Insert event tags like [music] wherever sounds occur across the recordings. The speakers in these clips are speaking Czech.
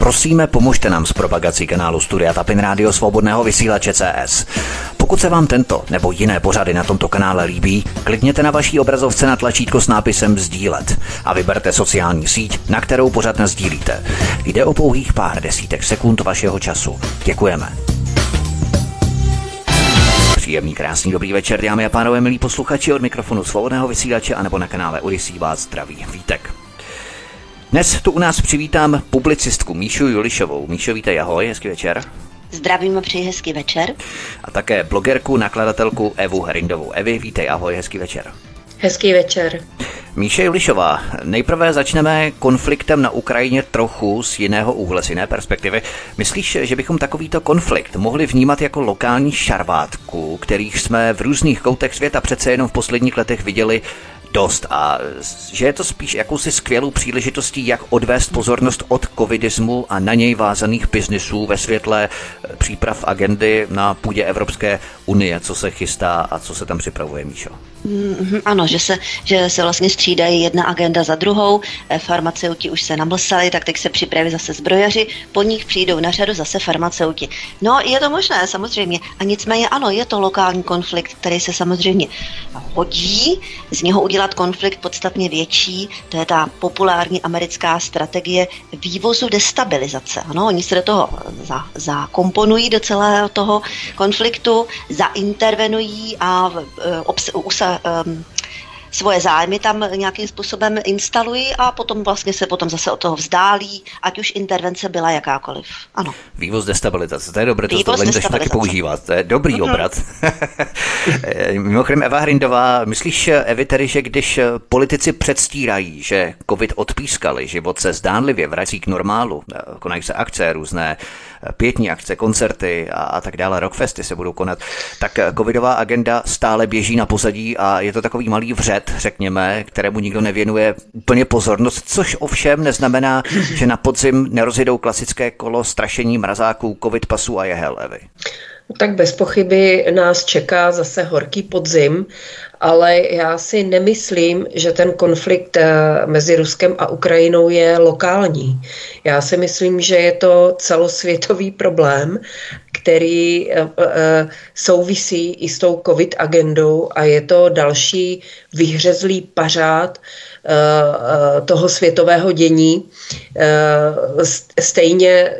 Prosíme, pomožte nám s propagací kanálu Studia Tapin Rádio Svobodného vysílače CS. Pokud se vám tento nebo jiné pořady na tomto kanále líbí, klikněte na vaší obrazovce na tlačítko s nápisem Sdílet a vyberte sociální síť, na kterou pořad sdílíte. Jde o pouhých pár desítek sekund vašeho času. Děkujeme. Příjemný, krásný, dobrý večer, dámy a pánové, milí posluchači od mikrofonu svobodného vysílače anebo na kanále Odisí vás zdraví Vítek. Dnes tu u nás přivítám publicistku Míšu Julišovou. Míšo, vítej, ahoj, hezký večer. Zdravím a přeji hezký večer. A také blogerku, nakladatelku Evu Herindovou. Evi, vítej, ahoj, hezký večer. Hezký večer. Míše Julišová, nejprve začneme konfliktem na Ukrajině trochu z jiného úhle, z jiné perspektivy. Myslíš, že bychom takovýto konflikt mohli vnímat jako lokální šarvátku, kterých jsme v různých koutech světa přece jenom v posledních letech viděli dost a že je to spíš jakousi skvělou příležitostí, jak odvést pozornost od covidismu a na něj vázaných biznisů ve světle příprav agendy na půdě Evropské unie, co se chystá a co se tam připravuje, Míšo. Mm, ano, že se, že se vlastně střídají jedna agenda za druhou, eh, farmaceuti už se namlsali, tak teď se připraví zase zbrojaři, po nich přijdou na řadu zase farmaceuti. No, je to možné, samozřejmě. A nicméně ano, je to lokální konflikt, který se samozřejmě hodí, z něho udělat konflikt podstatně větší, to je ta populární americká strategie vývozu destabilizace. Ano, oni se do toho za, zakomponují do celého toho konfliktu, zaintervenují a e, obs, usa, um, svoje zájmy tam nějakým způsobem instalují a potom vlastně se potom zase od toho vzdálí, ať už intervence byla jakákoliv. Ano. Vývoz destabilizace, to je dobré, to slovo se taky používat, to je dobrý mm-hmm. obrat. [laughs] Mimochodem Eva Hrindová, myslíš Evi tedy, že když politici předstírají, že covid odpískali, život se zdánlivě vrací k normálu, konají se akce, různé pětní akce, koncerty a, a tak dále, rockfesty se budou konat, tak covidová agenda stále běží na pozadí a je to takový malý vřet, řekněme, kterému nikdo nevěnuje úplně pozornost, což ovšem neznamená, že na podzim nerozjedou klasické kolo strašení mrazáků, covid pasů a jehel, Evy. Tak bez pochyby nás čeká zase horký podzim ale já si nemyslím, že ten konflikt eh, mezi Ruskem a Ukrajinou je lokální. Já si myslím, že je to celosvětový problém, který eh, eh, souvisí i s tou covid agendou a je to další vyhřezlý pařád toho světového dění. Stejně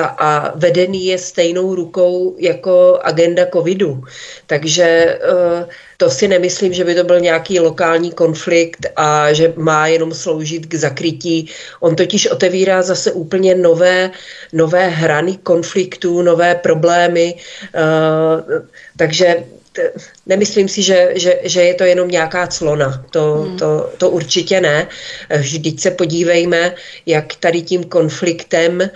a vedený je stejnou rukou jako agenda covidu. Takže to si nemyslím, že by to byl nějaký lokální konflikt a že má jenom sloužit k zakrytí. On totiž otevírá zase úplně nové, nové hrany konfliktů, nové problémy. Uh, takže nemyslím si, že, že, že je to jenom nějaká clona. To, hmm. to, to určitě ne. Vždyť se podívejme, jak tady tím konfliktem eh,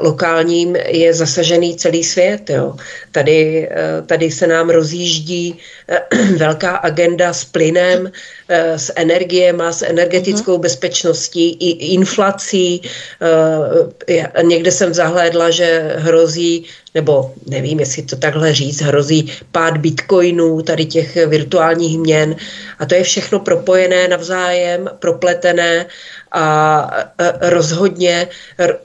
lokálním je zasažený celý svět. Jo. Tady, eh, tady se nám rozjíždí eh, [clears throat] velká agenda s plynem, s energiemi, s energetickou hmm. bezpečností i inflací. Eh, někde jsem zahlédla, že hrozí nebo nevím, jestli to takhle říct, hrozí pád bitcoinů, tady těch virtuálních měn a to je všechno propojené navzájem, propletené a rozhodně,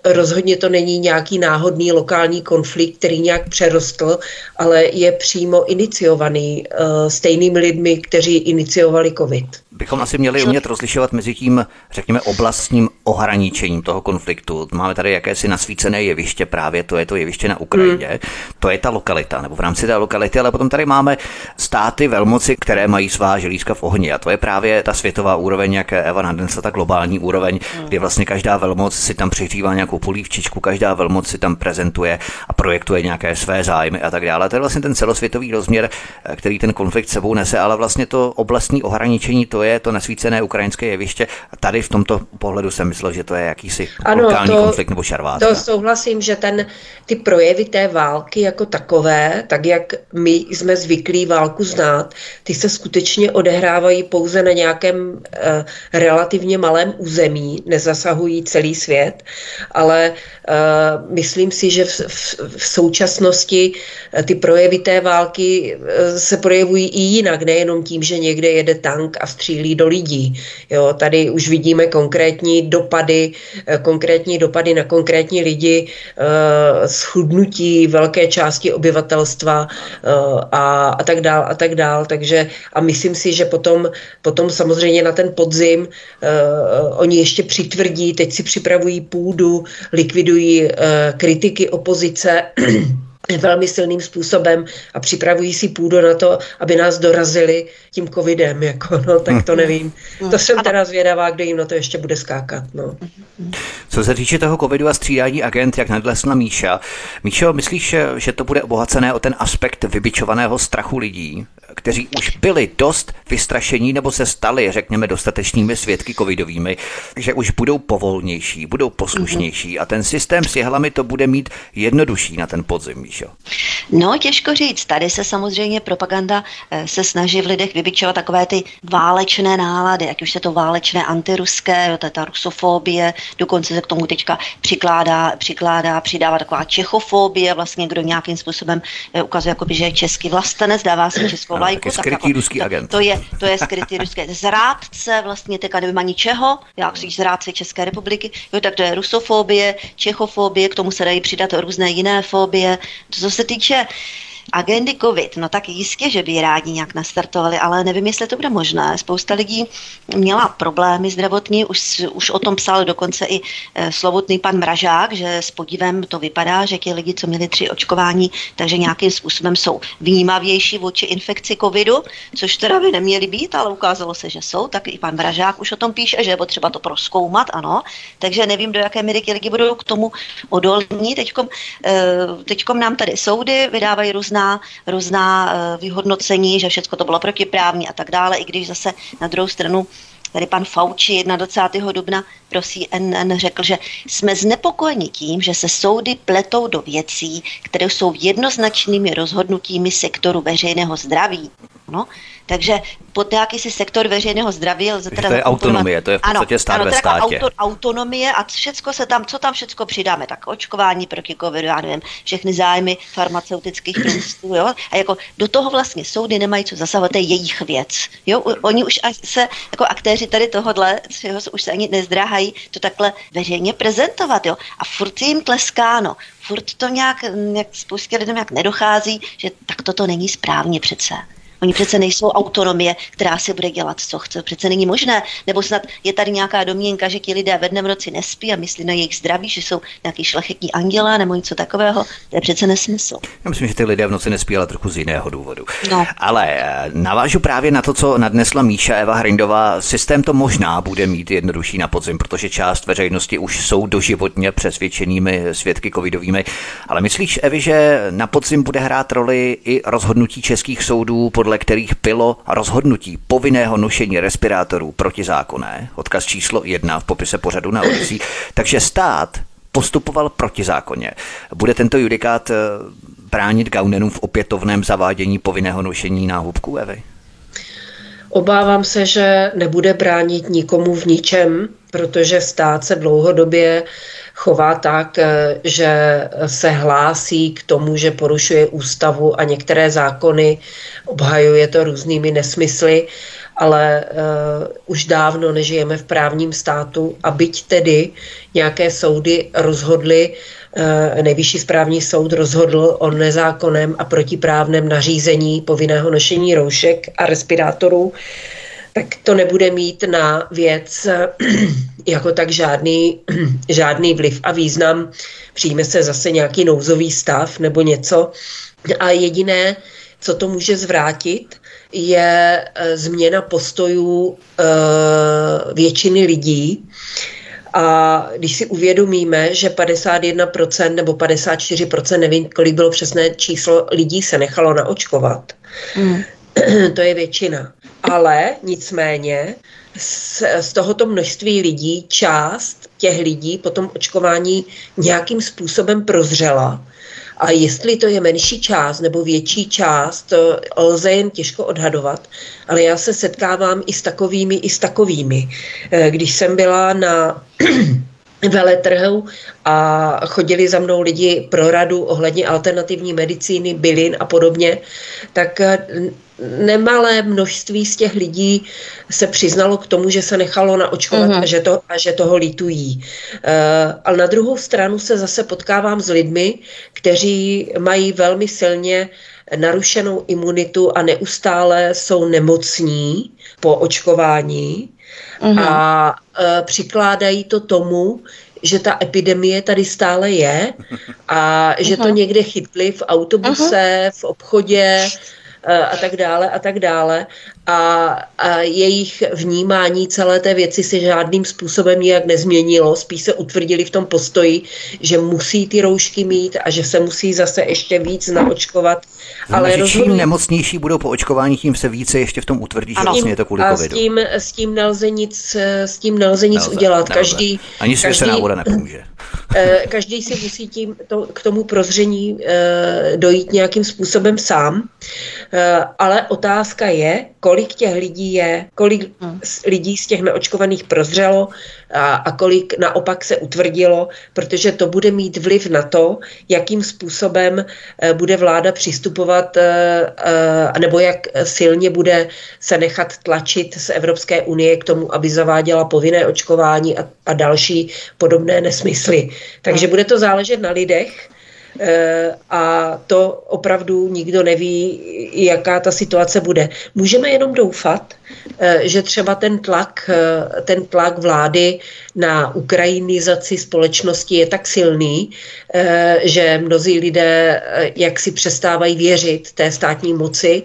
rozhodně to není nějaký náhodný lokální konflikt, který nějak přerostl, ale je přímo iniciovaný uh, stejnými lidmi, kteří iniciovali COVID bychom asi měli umět rozlišovat mezi tím, řekněme, oblastním ohraničením toho konfliktu. Máme tady jakési nasvícené jeviště, právě to je to jeviště na Ukrajině. Hmm. To je ta lokalita, nebo v rámci té lokality, ale potom tady máme státy, velmoci, které mají svá želízka v ohni. A to je právě ta světová úroveň, jak Eva nadnesla, ta globální úroveň, hmm. kdy vlastně každá velmoc si tam přihřívá nějakou polívčičku, každá velmoc si tam prezentuje a projektuje nějaké své zájmy a tak dále. To je vlastně ten celosvětový rozměr, který ten konflikt sebou nese, ale vlastně to oblastní ohraničení, to je je to nesvícené ukrajinské jeviště. A tady v tomto pohledu jsem myslel, že to je jakýsi ano, lokální to, konflikt nebo šarvát. To souhlasím, že ten, ty projevy té války jako takové, tak jak my jsme zvyklí válku znát, ty se skutečně odehrávají pouze na nějakém uh, relativně malém území, nezasahují celý svět, ale uh, myslím si, že v, v, v současnosti uh, ty projevy té války uh, se projevují i jinak, nejenom tím, že někde jede tank a střílí cílí do lidí. Jo, tady už vidíme konkrétní dopady, eh, konkrétní dopady na konkrétní lidi, eh, schudnutí velké části obyvatelstva a, a tak dál a tak dál. Takže a myslím si, že potom, potom samozřejmě na ten podzim oni ještě přitvrdí, teď si připravují půdu, likvidují kritiky opozice, velmi silným způsobem a připravují si půdu na to, aby nás dorazili tím covidem, jako, no, tak to nevím. To jsem teda zvědavá, kde jim na to ještě bude skákat. No. Co se týče toho covidu a střídání agent, jak nadlesla Míša, Míšo, myslíš, že to bude obohacené o ten aspekt vybičovaného strachu lidí, kteří už byli dost vystrašení nebo se stali, řekněme, dostatečnými svědky covidovými, že už budou povolnější, budou poslušnější a ten systém s jehlami to bude mít jednodušší na ten podzim, Míšo? No, těžko říct. Tady se samozřejmě propaganda eh, se snaží v lidech vybičovat takové ty válečné nálady, ať už se to válečné antiruské, je ta rusofobie, dokonce se k tomu teďka přikládá, přikládá přidává taková čechofobie, vlastně kdo nějakým způsobem eh, ukazuje, jakoby, že je český vlastenec, dává si českou vlajku. Tak skrytý ruský agent. To, to, je, to je skrytý ruský zrádce, vlastně teďka nevím ani čeho, jak říct zrádce České republiky, jo, tak to je rusofobie, čechofobie, k tomu se dají přidat různé jiné fobie. Co se týče agendy COVID, no tak jistě, že by ji rádi nějak nastartovali, ale nevím, jestli to bude možné. Spousta lidí měla problémy zdravotní, už, už o tom psal dokonce i e, slovotný pan Mražák, že s podívem to vypadá, že ti lidi, co měli tři očkování, takže nějakým způsobem jsou vnímavější vůči infekci covidu, což teda by neměli být, ale ukázalo se, že jsou, tak i pan Mražák už o tom píše, že je potřeba to proskoumat, ano. Takže nevím, do jaké míry lidi budou k tomu odolní. Teďkom, e, teďkom nám tady soudy vydávají různé různá, různá eh, vyhodnocení, že všechno to bylo protiprávní a tak dále, i když zase na druhou stranu tady pan Fauci 21. dubna pro CNN řekl, že jsme znepokojeni tím, že se soudy pletou do věcí, které jsou jednoznačnými rozhodnutími sektoru veřejného zdraví. No, takže pod nějaký si sektor veřejného zdraví lze teda... To je autonomie, to je v podstatě ano, stát ano, ve státě. Auto, autonomie a všecko se tam, co tam všecko přidáme, tak očkování proti covidu, já nevím, všechny zájmy farmaceutických průmyslů, jo, a jako do toho vlastně soudy nemají co zasahovat, to je jejich věc, jo, oni už se, jako aktéři tady tohohle, čeho už se ani nezdráhají to takhle veřejně prezentovat, jo, a furt jim tleskáno, furt to nějak, nějak spoustě lidem nějak nedochází, že tak toto není správně přece. Oni přece nejsou autonomie, která si bude dělat, co chce. Přece není možné. Nebo snad je tady nějaká domněnka, že ti lidé ve dnem noci nespí a myslí na jejich zdraví, že jsou nějaký šlechetní anděla nebo něco takového. To je přece nesmysl. Já myslím, že ty lidé v noci nespí, ale trochu z jiného důvodu. No. Ale eh, navážu právě na to, co nadnesla Míša Eva Hrindová. Systém to možná bude mít jednodušší na podzim, protože část veřejnosti už jsou doživotně přesvědčenými svědky covidovými. Ale myslíš, Evi, že na podzim bude hrát roli i rozhodnutí českých soudů podle kterých bylo rozhodnutí povinného nošení respirátorů protizákonné, odkaz číslo jedna v popise pořadu na Odisí, takže stát postupoval protizákonně. Bude tento judikát eh, bránit Gaunenům v opětovném zavádění povinného nošení náhubků, Evy? Obávám se, že nebude bránit nikomu v ničem, protože stát se dlouhodobě chová tak, eh, že se hlásí k tomu, že porušuje ústavu a některé zákony, obhajuje to různými nesmysly, ale uh, už dávno nežijeme v právním státu a byť tedy nějaké soudy rozhodly, nejvyšší správní soud rozhodl o nezákonném a protiprávném nařízení povinného nošení roušek a respirátorů, tak to nebude mít na věc [clears throat] jako tak žádný, [clears throat] žádný vliv a význam. Přijme se zase nějaký nouzový stav nebo něco. A jediné, co to může zvrátit, je e, změna postojů většiny lidí. A když si uvědomíme, že 51% nebo 54%, nevím, kolik bylo přesné číslo lidí, se nechalo naočkovat, mm. [clears throat] to je většina. Ale nicméně z, z tohoto množství lidí část těch lidí po tom očkování nějakým způsobem prozřela. A jestli to je menší část nebo větší část, to lze jen těžko odhadovat, ale já se setkávám i s takovými, i s takovými. Eh, když jsem byla na [clears throat] veletrhu a chodili za mnou lidi pro radu ohledně alternativní medicíny, bylin a podobně, tak eh, nemalé množství z těch lidí se přiznalo k tomu, že se nechalo naočkovat uh-huh. a, že to, a že toho litují. Uh, ale na druhou stranu se zase potkávám s lidmi, kteří mají velmi silně narušenou imunitu a neustále jsou nemocní po očkování uh-huh. a uh, přikládají to tomu, že ta epidemie tady stále je a že uh-huh. to někde chytli v autobuse, uh-huh. v obchodě, a tak dále a tak dále. A, a jejich vnímání celé té věci se žádným způsobem nijak nezměnilo, spíš se utvrdili v tom postoji, že musí ty roušky mít a že se musí zase ještě víc naočkovat. No, ale že čím nemocnější budou po očkování, tím se více ještě v tom utvrdí, že vlastně je to kvůli covidu. A s tím, s tím nelze nic, s tím nelze nic nelze, udělat. Nelze. Každý, Ani svěcená každý, voda nepomůže. [laughs] Eh, každý si musí tím, to, k tomu prozření eh, dojít nějakým způsobem sám. Eh, ale otázka je, kolik těch lidí je, kolik hmm. lidí z těch neočkovaných prozřelo a, a kolik naopak se utvrdilo, protože to bude mít vliv na to, jakým způsobem bude vláda přistupovat, nebo jak silně bude se nechat tlačit z Evropské unie k tomu, aby zaváděla povinné očkování a, a další podobné nesmysly. Takže bude to záležet na lidech eh, a to opravdu nikdo neví, jaká ta situace bude. Můžeme jenom doufat, eh, že třeba ten tlak, eh, ten tlak vlády na ukrajinizaci společnosti je tak silný, že mnozí lidé jak si přestávají věřit té státní moci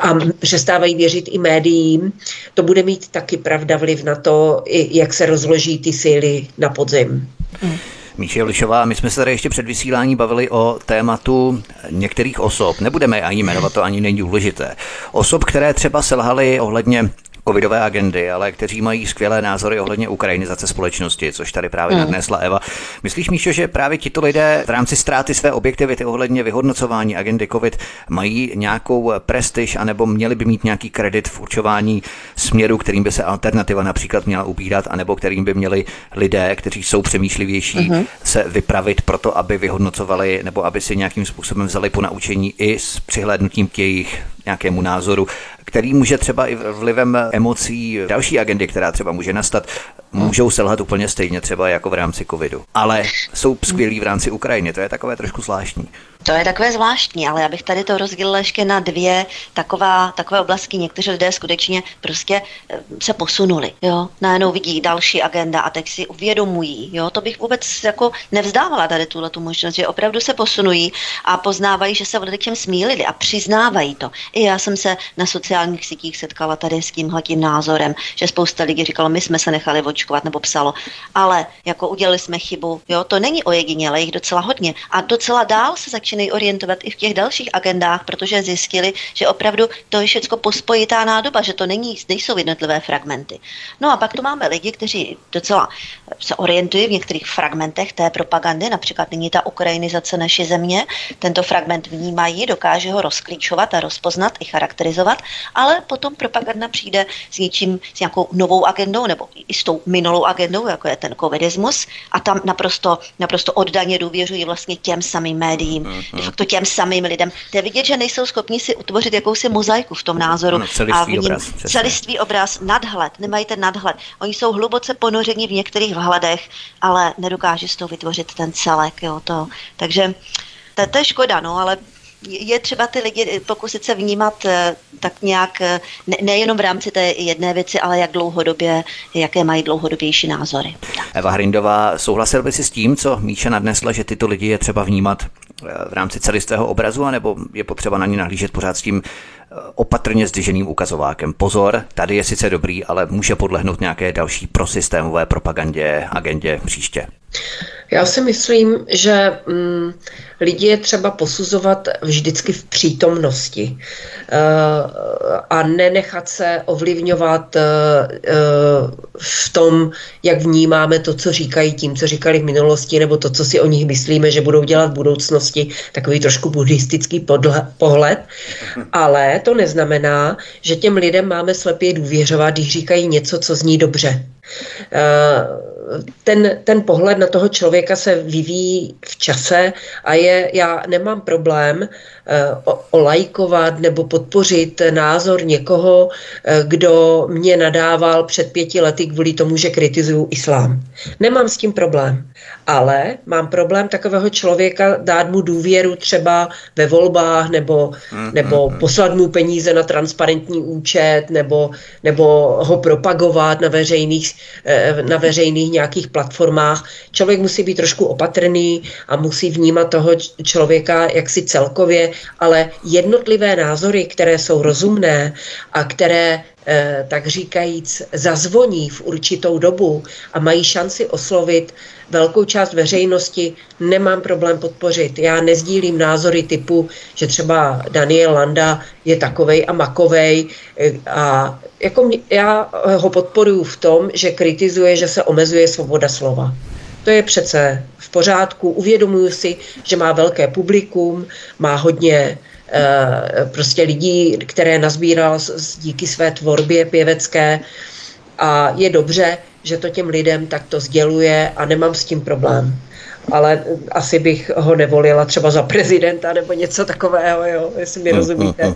a přestávají věřit i médiím. To bude mít taky pravda vliv na to, jak se rozloží ty síly na podzim. Hmm. Míše Lišová, my jsme se tady ještě před vysílání bavili o tématu některých osob, nebudeme ani jmenovat, to ani není důležité. Osob, které třeba selhaly ohledně covidové agendy, ale kteří mají skvělé názory ohledně ukrajinizace společnosti, což tady právě mm. nadnesla Eva. Myslíš, Míšo, že právě tito lidé v rámci ztráty své objektivity ohledně vyhodnocování agendy COVID mají nějakou prestiž, anebo měli by mít nějaký kredit v určování směru, kterým by se alternativa například měla ubírat, anebo kterým by měli lidé, kteří jsou přemýšlivější, mm-hmm. se vypravit proto, aby vyhodnocovali nebo aby si nějakým způsobem vzali po naučení i s přihlédnutím k jejich nějakému názoru, který může třeba i vlivem emocí další agendy, která třeba může nastat, můžou selhat úplně stejně třeba jako v rámci covidu. Ale jsou skvělí v rámci Ukrajiny, to je takové trošku zvláštní. To je takové zvláštní, ale já bych tady to rozdělila ještě na dvě taková, takové oblasti. Někteří lidé skutečně prostě eh, se posunuli, jo. Najednou vidí další agenda a teď si uvědomují, jo. To bych vůbec jako nevzdávala tady tuhle tu možnost, že opravdu se posunují a poznávají, že se v těm smílili a přiznávají to. I já jsem se na sociálních sítích setkala tady s tímhle tím názorem, že spousta lidí říkalo, my jsme se nechali očkovat nebo psalo, ale jako udělali jsme chybu, jo. To není ojedinělé, jich docela hodně a docela dál se začíná začínají orientovat i v těch dalších agendách, protože zjistili, že opravdu to je všechno pospojitá nádoba, že to není, nejsou jednotlivé fragmenty. No a pak tu máme lidi, kteří docela se orientují v některých fragmentech té propagandy, například nyní ta ukrajinizace naší země, tento fragment vnímají, dokáže ho rozklíčovat a rozpoznat i charakterizovat, ale potom propaganda přijde s něčím, s nějakou novou agendou nebo i s tou minulou agendou, jako je ten covidismus a tam naprosto, naprosto oddaně důvěřují vlastně těm samým médiím, de facto těm samým lidem. To je vidět, že nejsou schopni si utvořit jakousi mozaiku v tom názoru. No, celistvý a obraz. Celistvý obraz, nadhled, nemají ten nadhled. Oni jsou hluboce ponořeni v některých vhledech, ale nedokáží z toho vytvořit ten celek. Jo, to. Takže to, to je škoda, no, ale je třeba ty lidi pokusit se vnímat eh, tak nějak eh, ne, nejenom v rámci té jedné věci, ale jak dlouhodobě, jaké mají dlouhodobější názory. Eva Hrindová, souhlasil by si s tím, co Míša nadnesla, že tyto lidi je třeba vnímat eh, v rámci celistvého obrazu, anebo je potřeba na ně nahlížet pořád s tím opatrně zdrženým ukazovákem. Pozor, tady je sice dobrý, ale může podlehnout nějaké další prosystémové propagandě, agendě příště. Já si myslím, že mm, lidi je třeba posuzovat vždycky v přítomnosti uh, a nenechat se ovlivňovat uh, uh, v tom, jak vnímáme to, co říkají tím, co říkali v minulosti, nebo to, co si o nich myslíme, že budou dělat v budoucnosti, takový trošku buddhistický podle, pohled. Ale to neznamená, že těm lidem máme slepě důvěřovat, když říkají něco, co zní dobře. ten, ten pohled na toho člověka se vyvíjí v čase a je, já nemám problém olajkovat nebo podpořit názor někoho, kdo mě nadával před pěti lety kvůli tomu, že kritizuju islám. Nemám s tím problém, ale mám problém takového člověka dát mu důvěru třeba ve volbách nebo, mm, nebo mm, poslat mu peníze na transparentní účet nebo, nebo ho propagovat na veřejných, eh, na veřejných nějakých platformách. Člověk musí být trošku opatrný a musí vnímat toho člověka jaksi celkově, ale jednotlivé názory, které jsou rozumné a které Eh, tak říkajíc, zazvoní v určitou dobu a mají šanci oslovit velkou část veřejnosti, nemám problém podpořit. Já nezdílím názory typu, že třeba Daniel Landa je takovej a makovej eh, a jako mě, já ho podporuji v tom, že kritizuje, že se omezuje svoboda slova. To je přece v pořádku. Uvědomuji si, že má velké publikum, má hodně Eh, prostě lidí, které nazbíral díky své tvorbě pěvecké a je dobře, že to těm lidem takto sděluje a nemám s tím problém ale asi bych ho nevolila třeba za prezidenta nebo něco takového, jo, jestli mi rozumíte.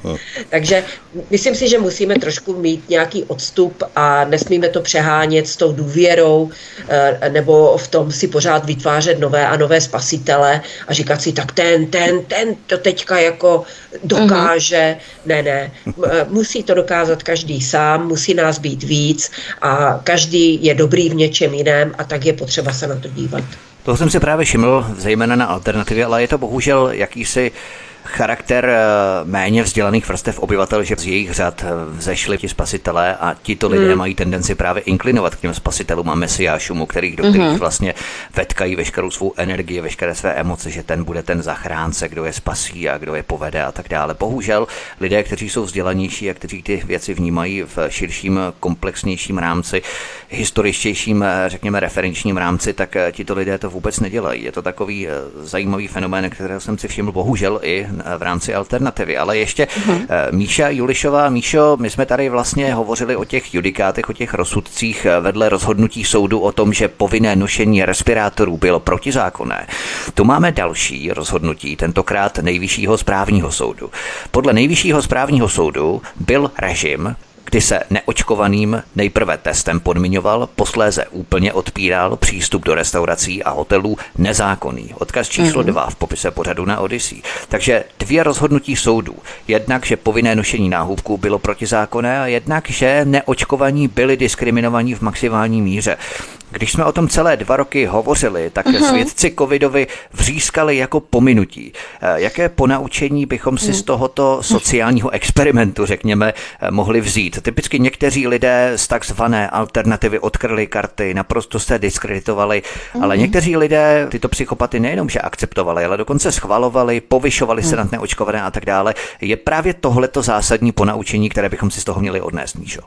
Takže myslím si, že musíme trošku mít nějaký odstup a nesmíme to přehánět s tou důvěrou eh, nebo v tom si pořád vytvářet nové a nové spasitele a říkat si, tak ten, ten, ten to teďka jako dokáže. Ne, ne. Eh, musí to dokázat každý sám, musí nás být víc a každý je dobrý v něčem jiném a tak je potřeba se na to dívat. To jsem si právě všiml, zejména na alternativě, ale je to bohužel jakýsi charakter eh, méně vzdělaných vrstev obyvatel, že z jejich řad eh, vzešli ti spasitelé a tito lidé hmm. mají tendenci právě inklinovat k těm spasitelům a mesiášům, kterých, do kterých hmm. vlastně vetkají veškerou svou energii, veškeré své emoce, že ten bude ten zachránce, kdo je spasí a kdo je povede a tak dále. Bohužel lidé, kteří jsou vzdělanější a kteří ty věci vnímají v širším, komplexnějším rámci, historičtějším, eh, řekněme, referenčním rámci, tak tito lidé to vůbec nedělají. Je to takový zajímavý fenomén, kterého jsem si všiml bohužel i v rámci alternativy. Ale ještě uh-huh. Míša Julišová, Míšo, my jsme tady vlastně hovořili o těch judikátech, o těch rozsudcích eh, vedle rozhodnutí soudu o tom, že povinné nošení respirátorů bylo protizákonné. Tu máme další rozhodnutí, tentokrát nejvyššího správního soudu. Podle nejvyššího správního soudu byl režim kdy se neočkovaným nejprve testem podmiňoval, posléze úplně odpíral přístup do restaurací a hotelů nezákonný. Odkaz číslo mm-hmm. dva v popise pořadu na Odyssey. Takže dvě rozhodnutí soudů. Jednak, že povinné nošení náhubků bylo protizákonné a jednak, že neočkovaní byli diskriminovaní v maximální míře. Když jsme o tom celé dva roky hovořili, tak uh-huh. svědci covidovi vřískali jako pominutí. Eh, jaké ponaučení bychom si z tohoto sociálního experimentu, řekněme, eh, mohli vzít? Typicky někteří lidé z takzvané alternativy odkryli karty, naprosto se diskreditovali, uh-huh. ale někteří lidé tyto psychopaty nejenom, že akceptovali, ale dokonce schvalovali, povyšovali uh-huh. se nad neočkované a tak dále. Je právě tohleto zásadní ponaučení, které bychom si z toho měli odnést, Míšo?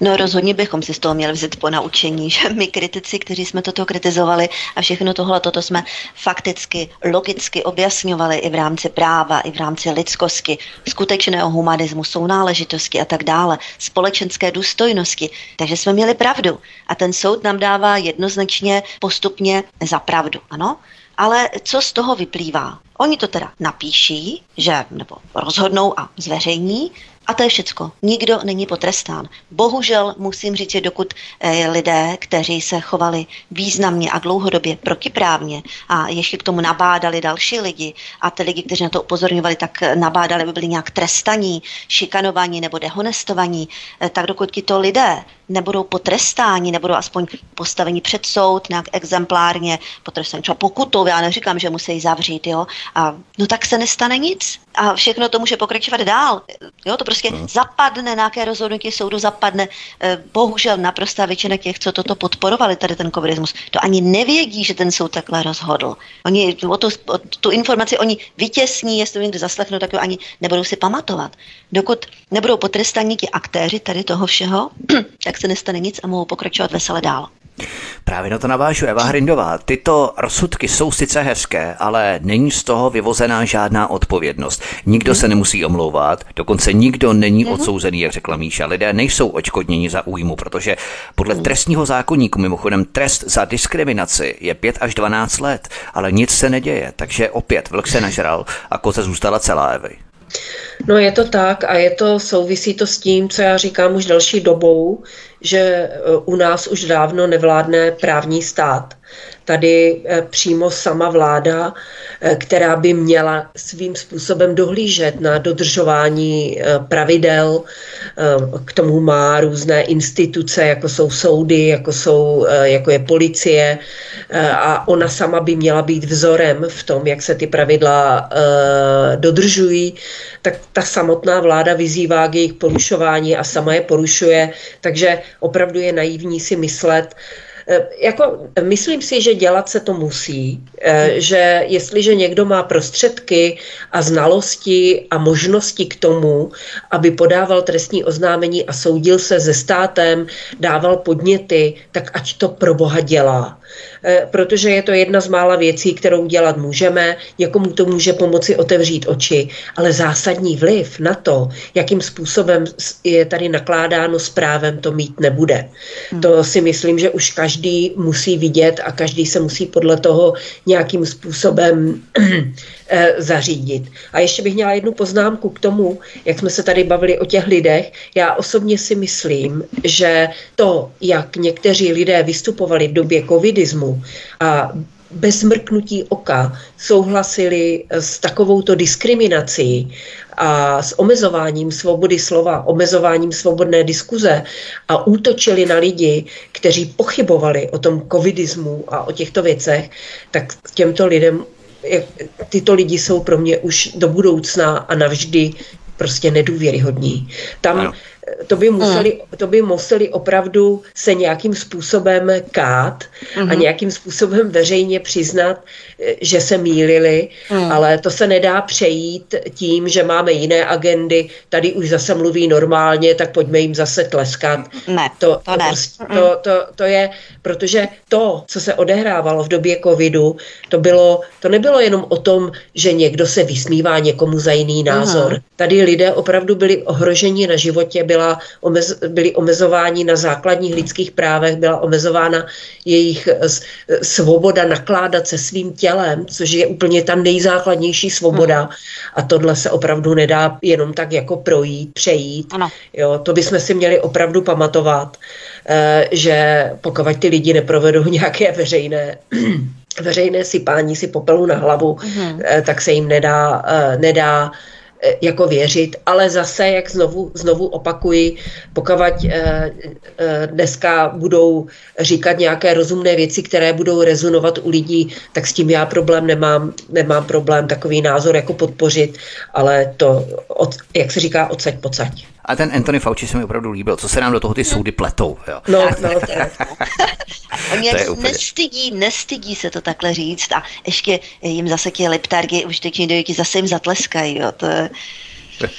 No rozhodně bychom si z toho měli vzít ponaučení, [laughs] že my kriti politici, kteří jsme toto kritizovali a všechno tohle, toto jsme fakticky, logicky objasňovali i v rámci práva, i v rámci lidskosti, skutečného humanismu, sounáležitosti a tak dále, společenské důstojnosti. Takže jsme měli pravdu. A ten soud nám dává jednoznačně postupně za pravdu. Ano? Ale co z toho vyplývá? Oni to teda napíší, že nebo rozhodnou a zveřejní, a to je všecko. Nikdo není potrestán. Bohužel musím říct, že dokud eh, lidé, kteří se chovali významně a dlouhodobě protiprávně a ještě k tomu nabádali další lidi a ty lidi, kteří na to upozorňovali, tak nabádali, aby byli nějak trestaní, šikanovaní nebo dehonestovaní, eh, tak dokud tito lidé nebudou potrestáni, nebudou aspoň postaveni před soud, nějak exemplárně potrestáni třeba pokutou, já neříkám, že musí zavřít, jo, a no tak se nestane nic a všechno to může pokračovat dál, jo, to prostě hmm. zapadne, nějaké rozhodnutí soudu zapadne, eh, bohužel naprostá většina těch, co toto podporovali, tady ten covidismus, to ani nevědí, že ten soud takhle rozhodl. Oni o tu, o tu informaci oni vytěsní, jestli někdo zaslechnou, tak to ani nebudou si pamatovat. Dokud nebudou potrestáni ti aktéři tady toho všeho, [clears throat] tak se nestane nic a mohou pokračovat vesele dál. Právě na to navážu Eva Hrindová. Tyto rozsudky jsou sice hezké, ale není z toho vyvozená žádná odpovědnost. Nikdo se nemusí omlouvat, dokonce nikdo není mhm. odsouzený, jak řekla Míša. Lidé nejsou očkodněni za újmu, protože podle trestního zákonníku, mimochodem trest za diskriminaci je 5 až 12 let, ale nic se neděje, takže opět vlk se nažral a koze zůstala celá Evy. No je to tak a je to, souvisí to s tím, co já říkám už další dobou, že e, u nás už dávno nevládne právní stát. Tady e, přímo sama vláda, e, která by měla svým způsobem dohlížet na dodržování pravidel, k tomu má různé instituce, jako jsou soudy, jako, jsou, jako je policie a ona sama by měla být vzorem v tom, jak se ty pravidla dodržují, tak ta samotná vláda vyzývá k jejich porušování a sama je porušuje, takže opravdu je naivní si myslet, eh, jako, myslím si, že dělat se to musí, eh, že jestliže někdo má prostředky a znalosti a možnosti k tomu, aby podával trestní oznámení a soudil se se státem, dával podněty, tak ať to pro boha dělá. Eh, protože je to jedna z mála věcí, kterou dělat můžeme, někomu to může pomoci otevřít oči, ale zásadní vliv na to, jakým způsobem je tady nakládáno s právem, to mít nebude. Hmm. To si myslím, že už každý musí vidět a každý se musí podle toho nějakým způsobem [clears throat] eh, zařídit. A ještě bych měla jednu poznámku k tomu, jak jsme se tady bavili o těch lidech. Já osobně si myslím, že to, jak někteří lidé vystupovali v době covidismu, a bez mrknutí oka souhlasili s takovouto diskriminací a s omezováním svobody slova, omezováním svobodné diskuze a útočili na lidi, kteří pochybovali o tom covidismu a o těchto věcech, tak těmto lidem tyto lidi jsou pro mě už do budoucna a navždy prostě nedůvěryhodní. Tam ano to by, museli, to by museli opravdu se nějakým způsobem kát a mhm. nějakým způsobem veřejně přiznat, že se mýlili, uh-huh. ale to se nedá přejít tím, že máme jiné agendy, tady už zase mluví normálně, tak pojďme jim zase tleskat. Ne, to, to, to, ne. Prostě, to, to, to je, protože to, co se odehrávalo v době covidu, to, bylo, to nebylo jenom o tom, že někdo se vysmívá někomu za jiný názor. Tady lidé opravdu byli ohroženi na životě, byli byla omez, byli omezováni na základních lidských právech, byla omezována jejich eh, svoboda nakládat se svým tělem, což je úplně ta nejzákladnější svoboda. Hmm. A tohle se opravdu nedá jenom tak jako projít, přejít. Ano. Jo, to bychom si měli opravdu pamatovat, eh, že pokud ty lidi neprovedou [laughs] nějaké veřejné veřejné sypání si popelu na hlavu, mm. tak se jim nedá, nedá jako věřit, ale zase, jak znovu, znovu opakuji, pokud eh, eh, dneska budou říkat nějaké rozumné věci, které budou rezonovat u lidí, tak s tím já problém nemám, nemám problém takový názor jako podpořit, ale to, od, jak se říká, odsaď pocať. A ten Anthony Fauci se mi opravdu líbil, co se nám do toho ty soudy pletou. Jo. No, no, to je. [laughs] Oni to je úplně... nestydí, nestydí se to takhle říct a ještě jim zase ty leptargy už teď dojky zase jim zatleskají. Jo. To je... [laughs]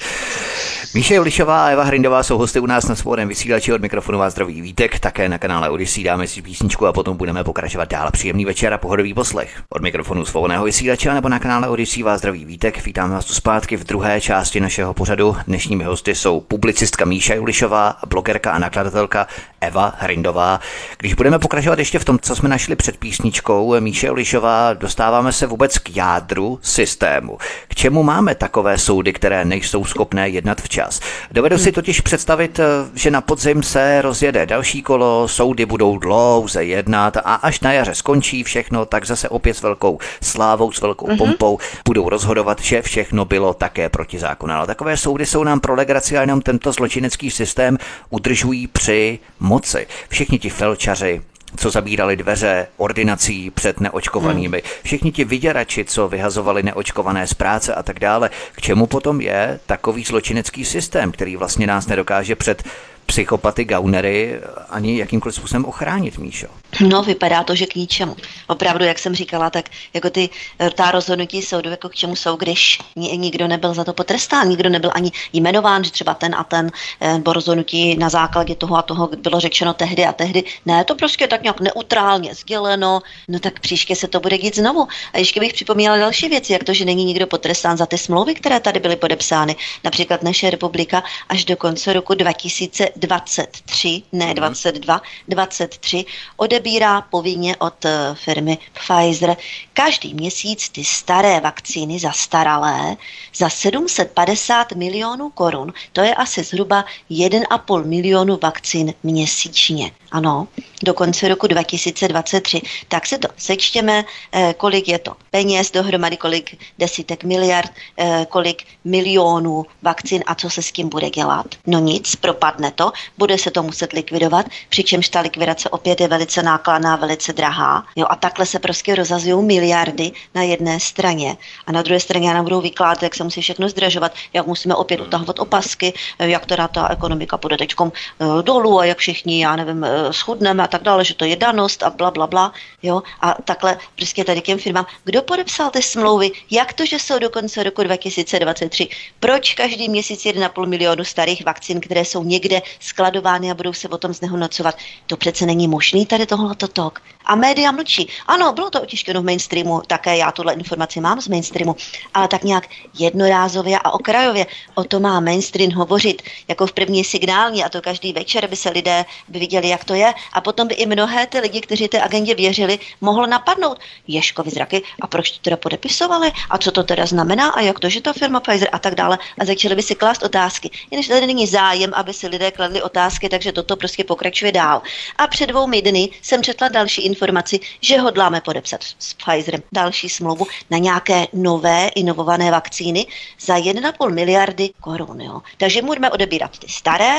Míše Julišová a Eva Hrindová jsou hosty u nás na svobodném vysílači od mikrofonu vás zdraví Vítek, také na kanále Odyssey dáme si písničku a potom budeme pokračovat dál. Příjemný večer a pohodový poslech. Od mikrofonu svobodného vysílače nebo na kanále Odyssey vás zdraví Vítek. Vítám vás tu zpátky v druhé části našeho pořadu. Dnešními hosty jsou publicistka Míša Julišová, blogerka a nakladatelka Eva Hrindová. Když budeme pokračovat ještě v tom, co jsme našli před písničkou Míše Julišová, dostáváme se vůbec k jádru systému. K čemu máme takové soudy, které nejsou schopné jednat včas? Čas. Dovedu si totiž představit, eh, že na podzim se rozjede další kolo, soudy budou dlouze jednat a až na jaře skončí všechno, tak zase opět s velkou slávou, s velkou mm-hmm. pompou budou rozhodovat, že všechno bylo také protizákonné. Ale takové soudy jsou nám pro legraci a jenom tento zločinecký systém udržují při moci. Všichni ti felčaři, co zabírali dveře ordinací před neočkovanými, hmm. všichni ti vyděrači, co vyhazovali neočkované z práce a tak dále. K čemu potom je takový zločinecký systém, který vlastně nás nedokáže před psychopaty, gaunery ani jakýmkoliv způsobem ochránit, Míšo? No, vypadá to, že k ničemu. Opravdu, jak jsem říkala, tak jako ty, eh, ta rozhodnutí soudu, jako k čemu jsou, když nikdo nebyl za to potrestán, nikdo nebyl ani jmenován, že třeba ten a ten, eh, nebo rozhodnutí na základě toho a toho bylo řečeno tehdy a tehdy. Ne, to prostě tak nějak neutrálně sděleno, no tak příště se to bude dít znovu. A ještě bych připomněla další věci, jak to, že není nikdo potrestán za ty smlouvy, které tady byly podepsány. Například naše republika až do konce roku 2023, ne 22, 23, odebí odebírá povinně od eh, firmy Pfizer každý měsíc ty staré vakcíny zastaralé za 750 milionů korun. To je asi zhruba 1,5 milionu vakcín měsíčně. Ano, do konce roku 2023. Tak si to sečtěme, eh, kolik je to peněz dohromady, kolik desítek miliard, eh, kolik milionů vakcín a co se s tím bude dělat. No nic, propadne to, bude se to muset likvidovat, přičemž ta likvidace opět je velice nákladná, velice drahá. Jo, a takhle se prostě rozazují miliardy na jedné straně. A na druhé straně nám budou vykládat, jak se musí všechno zdražovat, jak musíme opět utahovat opasky, jak teda ta ekonomika půjde teďkom eh, dolů a jak všichni, já nevím, schudneme a tak dále, že to je danost a bla, bla, bla. Jo? A takhle prostě tady těm firmám. Kdo podepsal ty smlouvy? Jak to, že jsou do konce roku 2023? Proč každý měsíc 1,5 milionu starých vakcín, které jsou někde skladovány a budou se o tom znehodnocovat? To přece není možný tady tohleto tok. A média mlčí. Ano, bylo to otištěno v mainstreamu, také já tuhle informaci mám z mainstreamu, ale tak nějak jednorázově a okrajově o to má mainstream hovořit jako v první signální a to každý večer by se lidé by viděli, jak to je a potom by i mnohé ty lidi, kteří té agendě věřili, mohlo napadnout Ješkovi zraky a proč to teda podepisovali a co to teda znamená a jak to, že ta firma Pfizer a tak dále a začali by si klást otázky. Jenž tady není zájem, aby si lidé kladli otázky, takže toto prostě pokračuje dál. A před dvou dny jsem četla další informaci, že hodláme podepsat s Pfizerem další smlouvu na nějaké nové inovované vakcíny za 1,5 miliardy korun. Jo. Takže můžeme odebírat ty staré,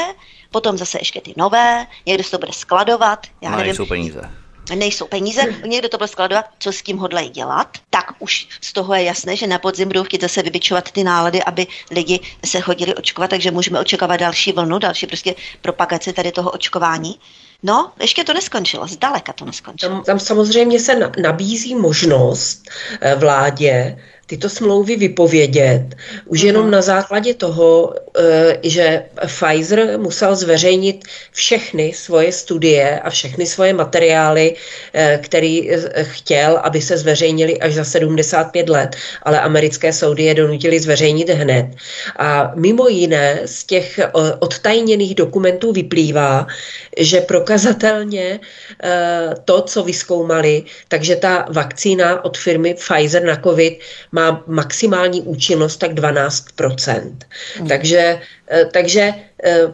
potom zase ještě ty nové, někdo se to bude skladovat. Já no, nevím, nejsou peníze nejsou peníze, někdo to bude skladovat, co s tím hodlají dělat, tak už z toho je jasné, že na podzim budou chtít zase vybičovat ty nálady, aby lidi se chodili očkovat, takže můžeme očekávat další vlnu, další prostě propagaci tady toho očkování. No, ještě to neskončilo, zdaleka to neskončilo. Tam, tam samozřejmě se nabízí možnost eh, vládě tyto smlouvy vypovědět, už jenom mhm. na základě toho, eh, že Pfizer musel zveřejnit všechny svoje studie a všechny svoje materiály, eh, který eh, chtěl, aby se zveřejnili až za 75 let, ale americké soudy je donutili zveřejnit hned. A mimo jiné z těch odtajněných dokumentů vyplývá, že prokazatelně to, co vyskoumali, takže ta vakcína od firmy Pfizer na COVID má má maximální účinnost tak 12 mm. Takže, eh, takže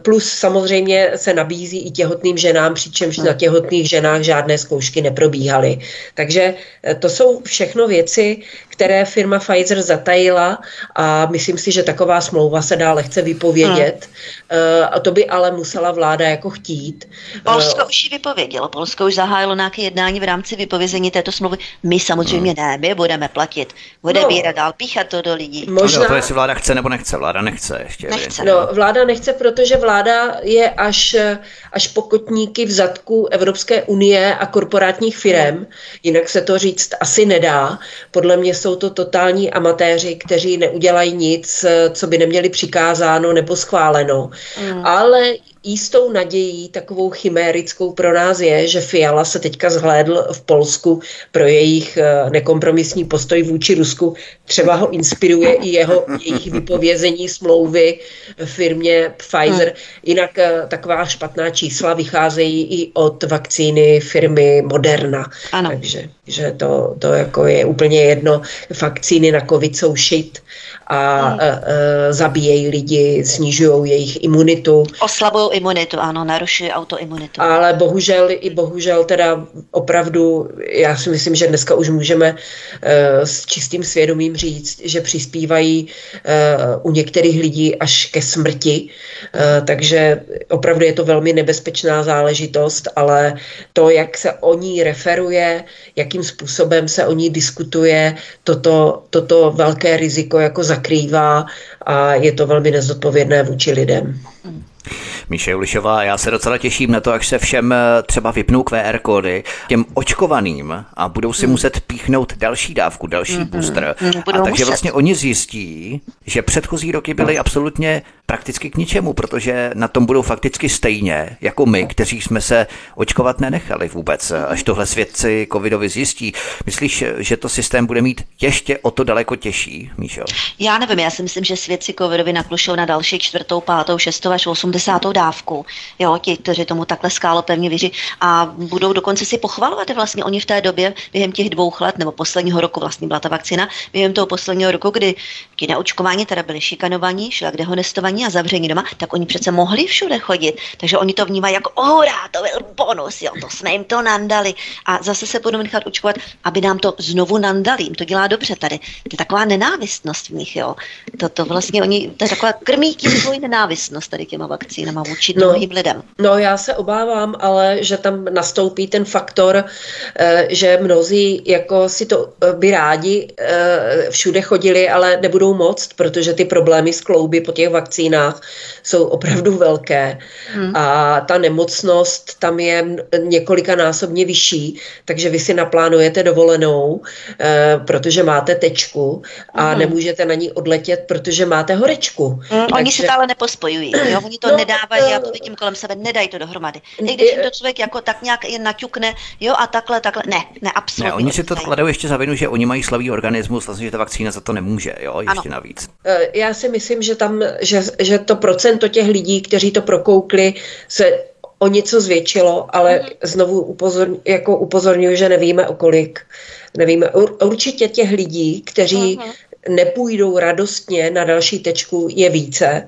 plus samozřejmě se nabízí i těhotným ženám, přičemž na těhotných ženách žádné zkoušky neprobíhaly. Takže eh, to jsou všechno věci, které firma Pfizer zatajila a myslím si, že taková smlouva se dá lehce vypovědět. Hmm. A to by ale musela vláda jako chtít. Polsko už ji vypovědělo. Polsko už zahájilo nějaké jednání v rámci vypovězení této smlouvy. My samozřejmě hmm. ne, my budeme platit. Bude no. bírat dál, píchat to do lidí. Možná... No, to jestli vláda chce nebo nechce. Vláda nechce ještě. Nechce. No, vláda nechce, proto protože vláda je až, až pokotníky v zadku Evropské unie a korporátních firm. Jinak se to říct asi nedá. Podle mě jsou to totální amatéři, kteří neudělají nic, co by neměli přikázáno nebo schváleno. Mm. Ale jistou nadějí, takovou chimérickou pro nás je, že Fiala se teďka zhlédl v Polsku pro jejich eh, nekompromisní postoj vůči Rusku. Třeba ho inspiruje i jeho, jejich vypovězení smlouvy firmě Pfizer. Jinak eh, taková špatná čísla vycházejí i od vakcíny firmy Moderna. Ano. Takže že to, to jako je úplně jedno. Vakcíny na covid jsou šit a hmm. e, e, zabíjejí lidi, snižují jejich imunitu. Oslabují imunitu, ano, narušují autoimunitu. Ale bohužel i bohužel teda opravdu, já si myslím, že dneska už můžeme e, s čistým svědomím říct, že přispívají e, u některých lidí až ke smrti, e, takže opravdu je to velmi nebezpečná záležitost, ale to, jak se o ní referuje, jakým způsobem se o ní diskutuje, toto, toto velké riziko jako za zakrývá a je to velmi nezodpovědné vůči lidem. Míše Julišová, já se docela těším na to, až se všem eh, třeba vypnou QR kódy těm očkovaným a budou si hmm. muset píchnout další dávku, další hmm. booster. Hmm. A takže muset. vlastně oni zjistí, že předchozí roky byly absolutně prakticky k ničemu, protože na tom budou fakticky stejně jako my, kteří jsme se očkovat nenechali vůbec, až tohle svědci covidovi zjistí. Myslíš, že to systém bude mít ještě o to daleko těžší, Míšo? Já nevím, já si myslím, že svědci covidovi naklušou na další čtvrtou, pátou, šestou až osmdesátou dávku. Jo, ti, kteří tomu takhle skálo pevně věří a budou dokonce si pochvalovat vlastně oni v té době během těch dvou let nebo posledního roku vlastně byla ta vakcína, během toho posledního roku, kdy ti neočkování teda byli šikanovaní, šli kde a zavření doma, tak oni přece mohli všude chodit. Takže oni to vnímají jako, ohurá, to byl bonus, jo, to jsme jim to nandali. A zase se budou nechat očkovat, aby nám to znovu nandali. Jim to dělá dobře tady. To je taková nenávistnost v nich, jo. To, to vlastně oni, to je taková krmí tím svoji nenávistnost tady těma vakcínama vůči no, druhým lidem. No já se obávám, ale že tam nastoupí ten faktor, eh, že mnozí jako si to eh, by rádi eh, všude chodili, ale nebudou moct, protože ty problémy s klouby po těch vakcínách jsou opravdu velké hmm. a ta nemocnost tam je několikanásobně vyšší, takže vy si naplánujete dovolenou, protože máte tečku a hmm. nemůžete na ní odletět, protože máte horečku. Hmm, takže... Oni se to ale nepospojují, jo? [clears throat] oni to no, nedávají, já to vidím kolem sebe, nedají to dohromady. I když jim to člověk jako tak nějak jen naťukne, jo a takhle, takhle, ne, ne, absolutně. Ne, oni si to kladou ještě za vinu, že oni mají slabý organismus, vlastně, že ta vakcína za to nemůže, jo, ještě ano. navíc. E, já si myslím, že tam, že, že to procento těch lidí, kteří to prokoukli, se o něco zvětšilo, ale mm-hmm. znovu upozor, jako upozorňuji, že nevíme o kolik. Nevíme. Určitě těch lidí, kteří mm-hmm nepůjdou radostně na další tečku, je více,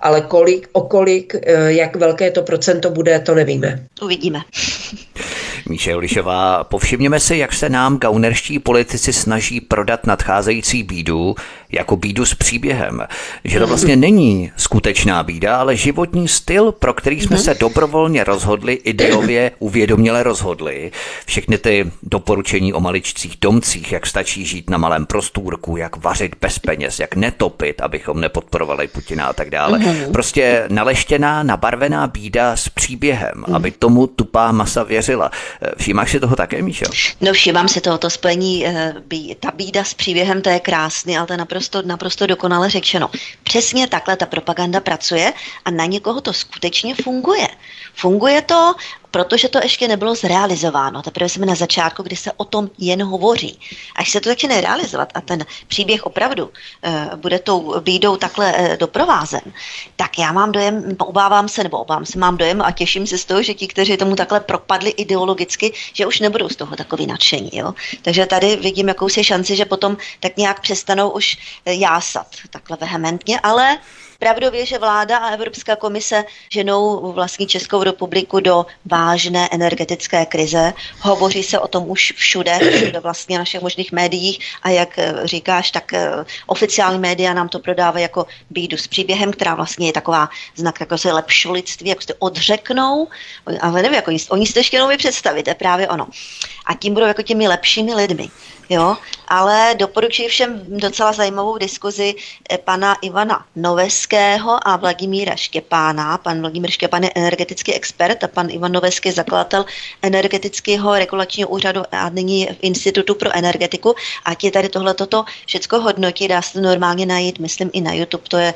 ale kolik, o kolik, eh, jak velké to procento bude, to nevíme. Uvidíme. [laughs] Míše Jolišová, povšimněme si, jak se nám gaunerští politici snaží prodat nadcházející bídu jako bídu s příběhem. Že to vlastně není skutečná bída, ale životní styl, pro který jsme se dobrovolně rozhodli, ideově uvědoměle rozhodli. Všechny ty doporučení o maličcích domcích, jak stačí žít na malém prostůrku, jak vařit bez peněz, jak netopit, abychom nepodporovali Putina a tak dále. Prostě naleštěná, nabarvená bída s příběhem, aby tomu tupá masa věřila. Všímáš si toho také, Míšo? No všímám si toho, to spojení, eh, ta bída s příběhem, to je krásný, ale to je naprosto, naprosto dokonale řečeno. Přesně takhle ta propaganda pracuje a na někoho to skutečně funguje. Funguje to, protože to ještě nebylo zrealizováno. Teprve jsme na začátku, kdy se o tom jen hovoří. Až se to začne realizovat a ten příběh opravdu uh, bude tou bídou takhle uh, doprovázen, tak já mám dojem, obávám se, nebo obávám se, mám dojem a těším se z toho, že ti, kteří tomu takhle propadli ideologicky, že už nebudou z toho takový nadšení. Jo? Takže tady vidím jakousi šanci, že potom tak nějak přestanou už eh, jásat takhle vehementně, ale Pravdově, že vláda a Evropská komise ženou vlastní Českou republiku do vážné energetické krize. Hovoří se o tom už všude, všude vlastně našich možných médiích a jak eh, říkáš, tak eh, oficiální média nám to prodávají jako bídu s příběhem, která vlastně je taková znak jako se lepšolictví, jako se odřeknou, ale nevím, jako oni si to ještě jenom je právě ono. A tím budou jako těmi lepšími lidmi. Jo, ale doporučuji všem docela zajímavou diskuzi eh, pana Ivana Noveského a Vladimíra Štěpána. Pan Vladimír Štěpán je energetický expert a pan Ivan Noveský zakladatel energetického regulačního úřadu a nyní v Institutu pro energetiku. A ti tady tohle toto všecko hodnotí, dá se to normálně najít, myslím i na YouTube, to je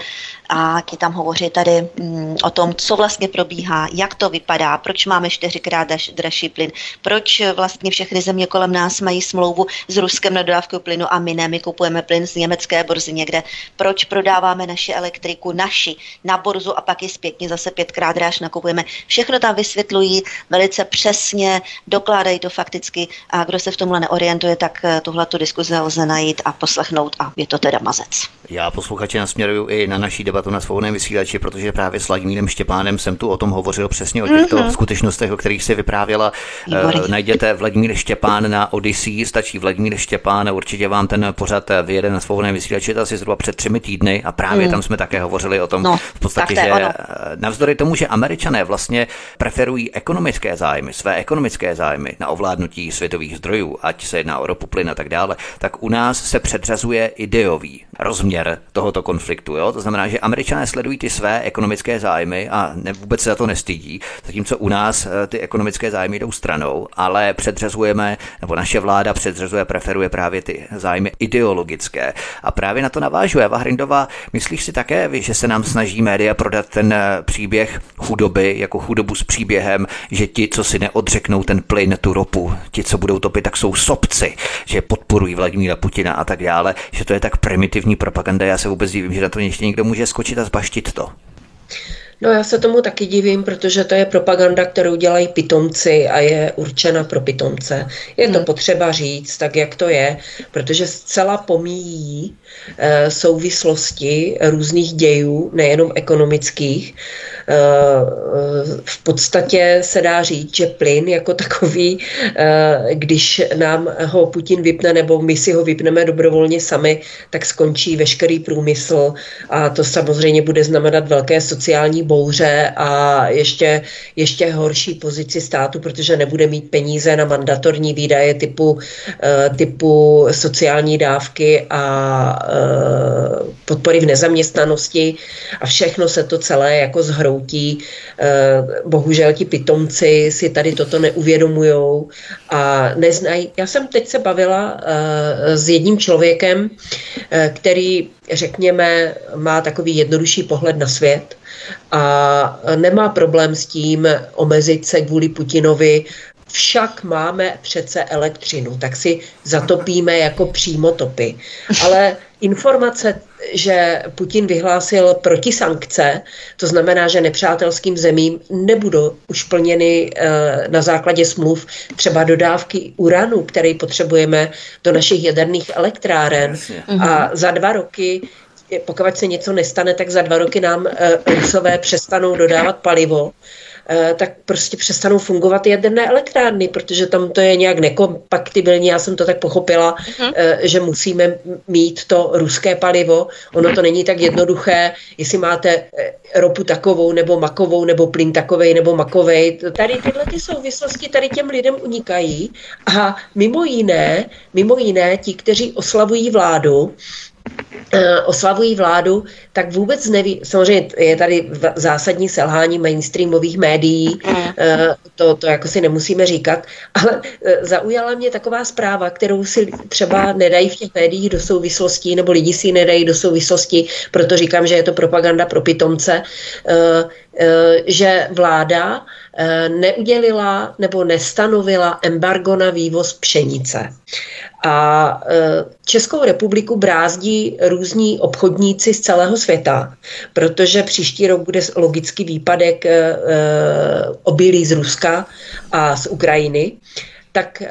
a ti tam hovoří tady mm, o tom, co vlastně probíhá, jak to vypadá, proč máme čtyřikrát dražší plyn, proč vlastně všechny země kolem nás mají smlouvu s Ruskem na dodávku plynu a my ne, my kupujeme plyn z německé borzy někde, proč prodáváme naši elektriku, naši, na borzu a pak ji zpětně zase pětkrát dráž nakupujeme. Všechno tam vysvětlují velice přesně, dokládají to fakticky a kdo se v tomhle neorientuje, tak eh, tuhle tu diskuzi lze najít a poslechnout a je to teda mazec. Já posluchači nasměruju i na naší debatu na svobodném vysílači, protože právě s Vladimírem Štěpánem jsem tu o tom hovořil přesně o těchto mm-hmm. skutečnostech, o kterých si vyprávěla. Uh, najděte Vladimír Štěpán na Odyssey, stačí Vladimír Štěpán, určitě vám ten pořad vyjede na svobodném vysílači asi zhruba před třemi týdny a právě hmm. tam jsme také hovořili o tom no, v podstatě, že ono. navzdory tomu, že američané vlastně preferují ekonomické zájmy, své ekonomické zájmy na ovládnutí světových zdrojů, ať se jedná o ropu, plyn a tak dále, tak u nás se předřazuje ideový rozměr tohoto konfliktu. Jo? To znamená, že američané sledují ty své ekonomické zájmy a ne, vůbec se za to nestydí, zatímco u nás eh, ty ekonomické zájmy jdou stranou, ale předřazujeme, nebo naše vláda předřazuje, preferuje právě ty zájmy ideologické. A právě na to navážuje Eva Hrindová. Myslíš si také, že se nám snaží média prodat ten eh, příběh chudoby jako chudobu s příběhem, že ti, co si neodřeknou ten plyn, tu ropu, ti, co budou topit, tak jsou sobci, že podporují Vladimíra Putina a tak dále, že to je tak primitivní propaganda. Já se vůbec divím, že na to ještě někdo může skočit a zbaštit to. No já se tomu taky divím, protože to je propaganda, kterou dělají pitomci a je určena pro pitomce. Je to hmm. potřeba říct, tak jak to je, protože zcela pomíjí e, souvislosti různých dějů, nejenom ekonomických, v podstatě se dá říct, že plyn jako takový, eh, když nám ho Putin vypne nebo my si ho vypneme dobrovolně sami, tak skončí veškerý průmysl a to samozřejmě bude znamenat velké sociální bouře a ještě, ještě horší pozici státu, protože nebude mít peníze na mandatorní výdaje typu, eh, typu sociální dávky a eh, podpory v nezaměstnanosti a všechno se to celé jako zhroutí hroutí. Eh, bohužel ti pitomci si tady toto neuvědomujou a neznají. Já jsem teď se bavila s jedním člověkem, který, řekněme, má takový jednodušší pohled na svět a nemá problém s tím omezit se kvůli Putinovi však máme přece elektřinu, tak si zatopíme jako přímotopy. Ale informace, že Putin vyhlásil protisankce, to znamená, že nepřátelským zemím nebudou už plněny eh, na základě smluv třeba dodávky uranu, který potřebujeme do našich jaderných elektráren. A za dva roky pokud se něco nestane, tak za dva roky nám eh, Rusové přestanou dodávat palivo Eh, tak prostě přestanou fungovat jaderné elektrárny, protože tam to je nějak nekompaktibilní. Já jsem to tak pochopila, uh-huh. že musíme mít to ruské palivo. Ono to není tak jednoduché, jestli máte ropu takovou, nebo makovou, nebo plyn takovej, nebo makovej. Tady tyhle ty souvislosti tady těm lidem unikají a mimo jiné, mimo jiné ti, kteří oslavují vládu, oslavují vládu, tak vůbec neví, samozřejmě je tady zásadní selhání mainstreamových médií, mm. eh, to, to jako si nemusíme říkat, [laughs] ale eh, zaujala mě taková zpráva, kterou si třeba nedají v těch médiích do souvislostí, nebo lidi si nedají do souvislosti, proto říkám, že je to propaganda pro pitomce, že vláda neudělila nebo nestanovila embargo na vývoz pšenice. A e, Českou republiku brázdí různí obchodníci z celého světa, protože příští rok bude logický výpadek e, e, obilí z Ruska a z Ukrajiny tak,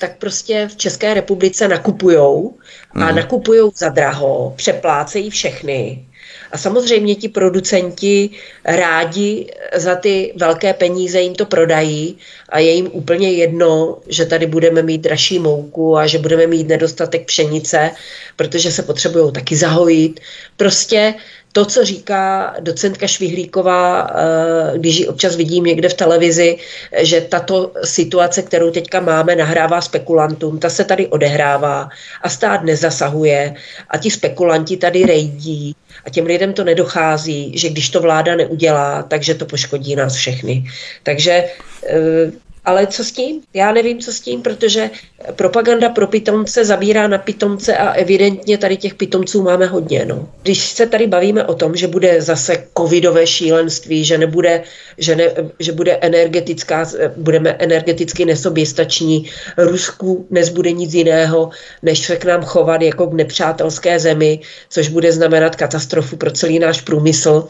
tak prostě v České republice nakupujou a mm. nakupujou za draho, přeplácejí všechny a samozřejmě ti producenti rádi za ty velké peníze jim to prodají a je jim úplně jedno, že tady budeme mít dražší mouku a že budeme mít nedostatek pšenice, protože se potřebují taky zahojit. Prostě to, co říká docentka Švihlíková, eh, když ji občas vidím někde v televizi, že tato situace, kterou teďka máme, nahrává spekulantům, ta se tady odehrává a stát nezasahuje a ti spekulanti tady rejdí a těm lidem to nedochází, že když to vláda neudělá, takže to poškodí nás všechny. Takže eh, ale co s tím? Já nevím, co s tím, protože propaganda pro pitomce zabírá na pitomce a evidentně tady těch pitomců máme hodně. No. Když se tady bavíme o tom, že bude zase covidové šílenství, že, nebude, že, ne, že bude energetická, budeme energeticky nesoběstační, Rusku nezbude nic jiného, než se k nám chovat jako k nepřátelské zemi, což bude znamenat katastrofu pro celý náš průmysl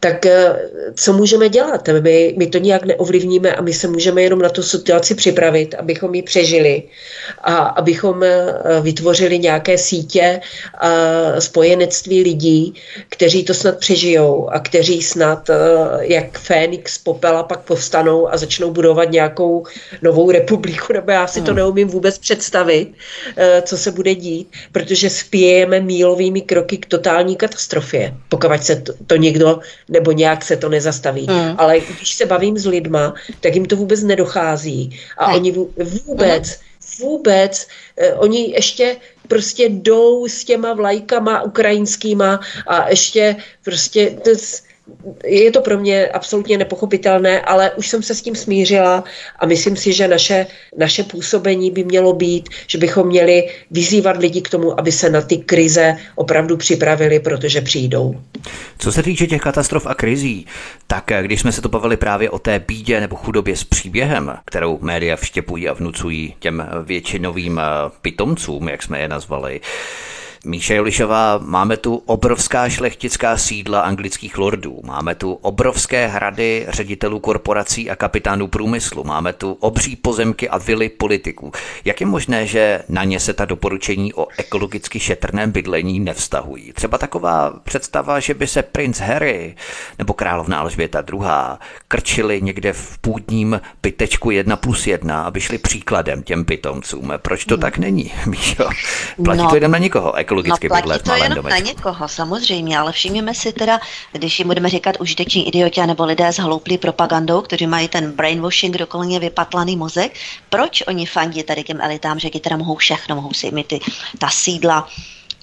tak eh, co můžeme dělat? My, my to nijak neovlivníme a my se můžeme jenom na tu situaci připravit, abychom ji přežili a abychom eh, vytvořili nějaké sítě a spojenectví lidí, kteří to snad přežijou a kteří snad jak Fénix popela pak povstanou a začnou budovat nějakou novou republiku, nebo já si to hmm. neumím vůbec představit, co se bude dít, protože spějeme mílovými kroky k totální katastrofě, pokud se to, to někdo nebo nějak se to nezastaví. Mm. Ale když se bavím s lidma, tak jim to vůbec nedochází. A ne. oni vůbec, mm. vůbec, eh, oni ještě prostě jdou s těma vlajkama ukrajinskýma a ještě prostě... To, je to pro mě absolutně nepochopitelné, ale už jsem se s tím smířila a myslím si, že naše, naše působení by mělo být, že bychom měli vyzývat lidi k tomu, aby se na ty krize opravdu připravili, protože přijdou. Co se týče těch katastrof a krizí, tak když jsme se to bavili právě o té bídě nebo chudobě s příběhem, kterou média vštěpují a vnucují těm většinovým pitomcům, jak jsme je nazvali, Míše Jolišová, máme tu obrovská šlechtická sídla anglických lordů, máme tu obrovské hrady ředitelů korporací a kapitánů průmyslu, máme tu obří pozemky a vily politiků. Jak je možné, že na ně se ta doporučení o ekologicky šetrném bydlení nevztahují? Třeba taková představa, že by se princ Harry nebo královna Alžběta II. Krčili někde v půdním pytečku 1 plus 1, aby šli příkladem těm pitomcům. Proč to hmm. tak není, [laughs] Míšo? Platí no. to jeden na nikoho ekologicky no, bydlet to jenom domečku. na někoho, samozřejmě, ale všimněme si teda, když jim budeme říkat užiteční idioti nebo lidé s hlouplý propagandou, kteří mají ten brainwashing dokolně vypatlaný mozek, proč oni fandí tady těm elitám, že teda mohou všechno, mohou si mít ty, ta sídla,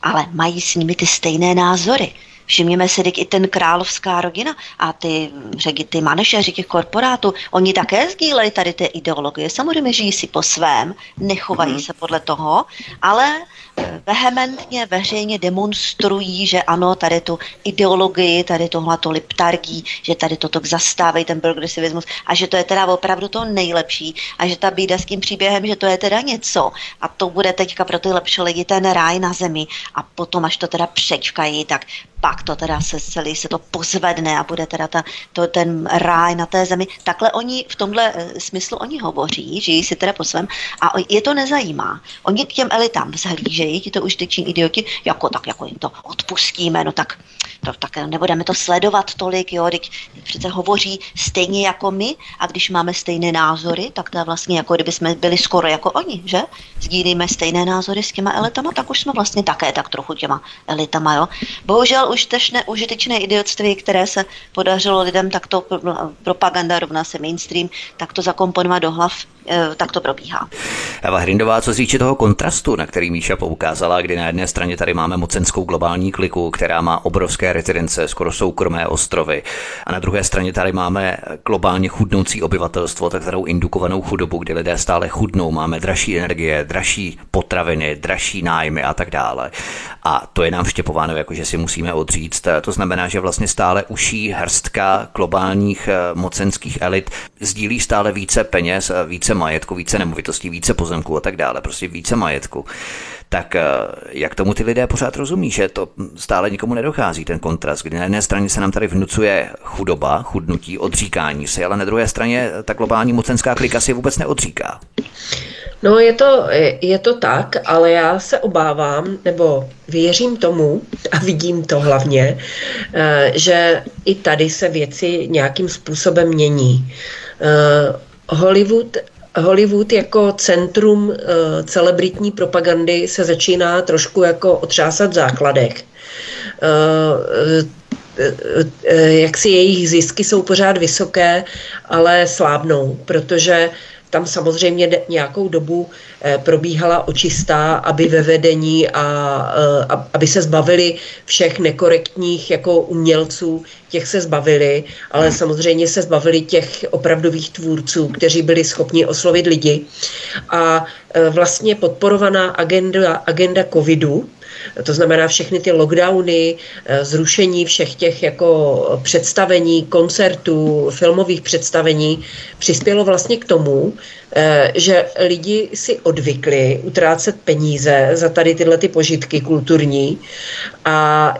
ale mají s nimi ty stejné názory. Všimněme si, i ten královská rodina a ty, řeky, ty manažeři těch korporátů, oni také sdílejí tady ty ideologie. Samozřejmě žijí si po svém, nechovají mm-hmm. se podle toho, ale vehementně veřejně demonstrují, že ano, tady tu ideologii, tady tohle to liptargí, že tady toto zastávají ten progresivismus a že to je teda opravdu to nejlepší a že ta bída s tím příběhem, že to je teda něco a to bude teďka pro ty lepší lidi ten ráj na zemi a potom, až to teda přečkají, tak pak to teda se celý se to pozvedne a bude teda ta, to, ten ráj na té zemi. Takhle oni v tomhle eh, smyslu oni hovoří, žijí si teda po svém a je to nezajímá. Oni k těm elitám vzhlížejí, ti to užiteční idioti, jako tak, jako jim to odpustíme, no tak, to, tak nebudeme to sledovat tolik, jo, teď přece hovoří stejně jako my a když máme stejné názory, tak to je vlastně jako kdyby jsme byli skoro jako oni, že? Sdílíme stejné názory s těma elitama, tak už jsme vlastně také tak trochu těma elitama, jo. Bohužel užitečné, užitečné idiotství, které se podařilo lidem takto propaganda rovná se mainstream, tak to zakomponovat do hlav, tak to probíhá. Eva Hrindová, co se týče toho kontrastu, na který Míša poukázala, kdy na jedné straně tady máme mocenskou globální kliku, která má obrovské rezidence, skoro soukromé ostrovy, a na druhé straně tady máme globálně chudnoucí obyvatelstvo, takzvanou indukovanou chudobu, kdy lidé stále chudnou, máme dražší energie, dražší potraviny, dražší nájmy a tak dále. A to je nám vštěpováno, jako že si musíme odříct. To znamená, že vlastně stále uší hrstka globálních eh, mocenských elit sdílí stále více peněz, eh, více majetku, více nemovitostí, více pozemků a tak dále, prostě více majetku. Tak eh, jak tomu ty lidé pořád rozumí, že to stále nikomu nedochází, ten kontrast, kdy na jedné straně se nám tady vnucuje chudoba, chudnutí, odříkání si, ale na druhé straně ta globální mocenská klika si vůbec neodříká. No je to, je to tak, ale já se obávám, nebo věřím tomu a vidím to hlavně, eh, že i tady se věci nějakým způsobem mění. Eh, Hollywood Hollywood jako centrum uh, celebritní propagandy se začíná trošku jako otřásat v základech. Uh, jak si jejich zisky jsou pořád vysoké, ale slábnou, protože tam samozřejmě nějakou dobu eh, probíhala očistá, aby ve vedení a, a aby se zbavili všech nekorektních jako umělců, těch se zbavili, ale samozřejmě se zbavili těch opravdových tvůrců, kteří byli schopni oslovit lidi. A eh, vlastně podporovaná agenda, agenda covidu To znamená všechny ty lockdowny, eh, zrušení všech těch jako představení, koncertů, filmových představení přispělo vlastně k tomu, eh, že lidi si odvykli utrácet peníze za tady tyhle ty požitky kulturní a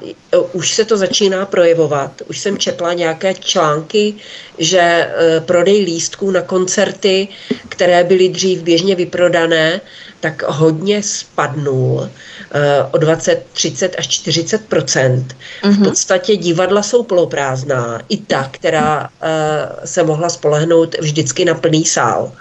už se to začíná projevovat. Už jsem četla nějaké články, že prodej lístků na koncerty, které byly dřív běžně vyprodané, tak hodně spadnul eh, o 20, 30 až 40 mm-hmm. V mhm. podstatě divadla jsou poloprázdná, i ta, která eh, se mohla spolehnout vždycky na plný sál.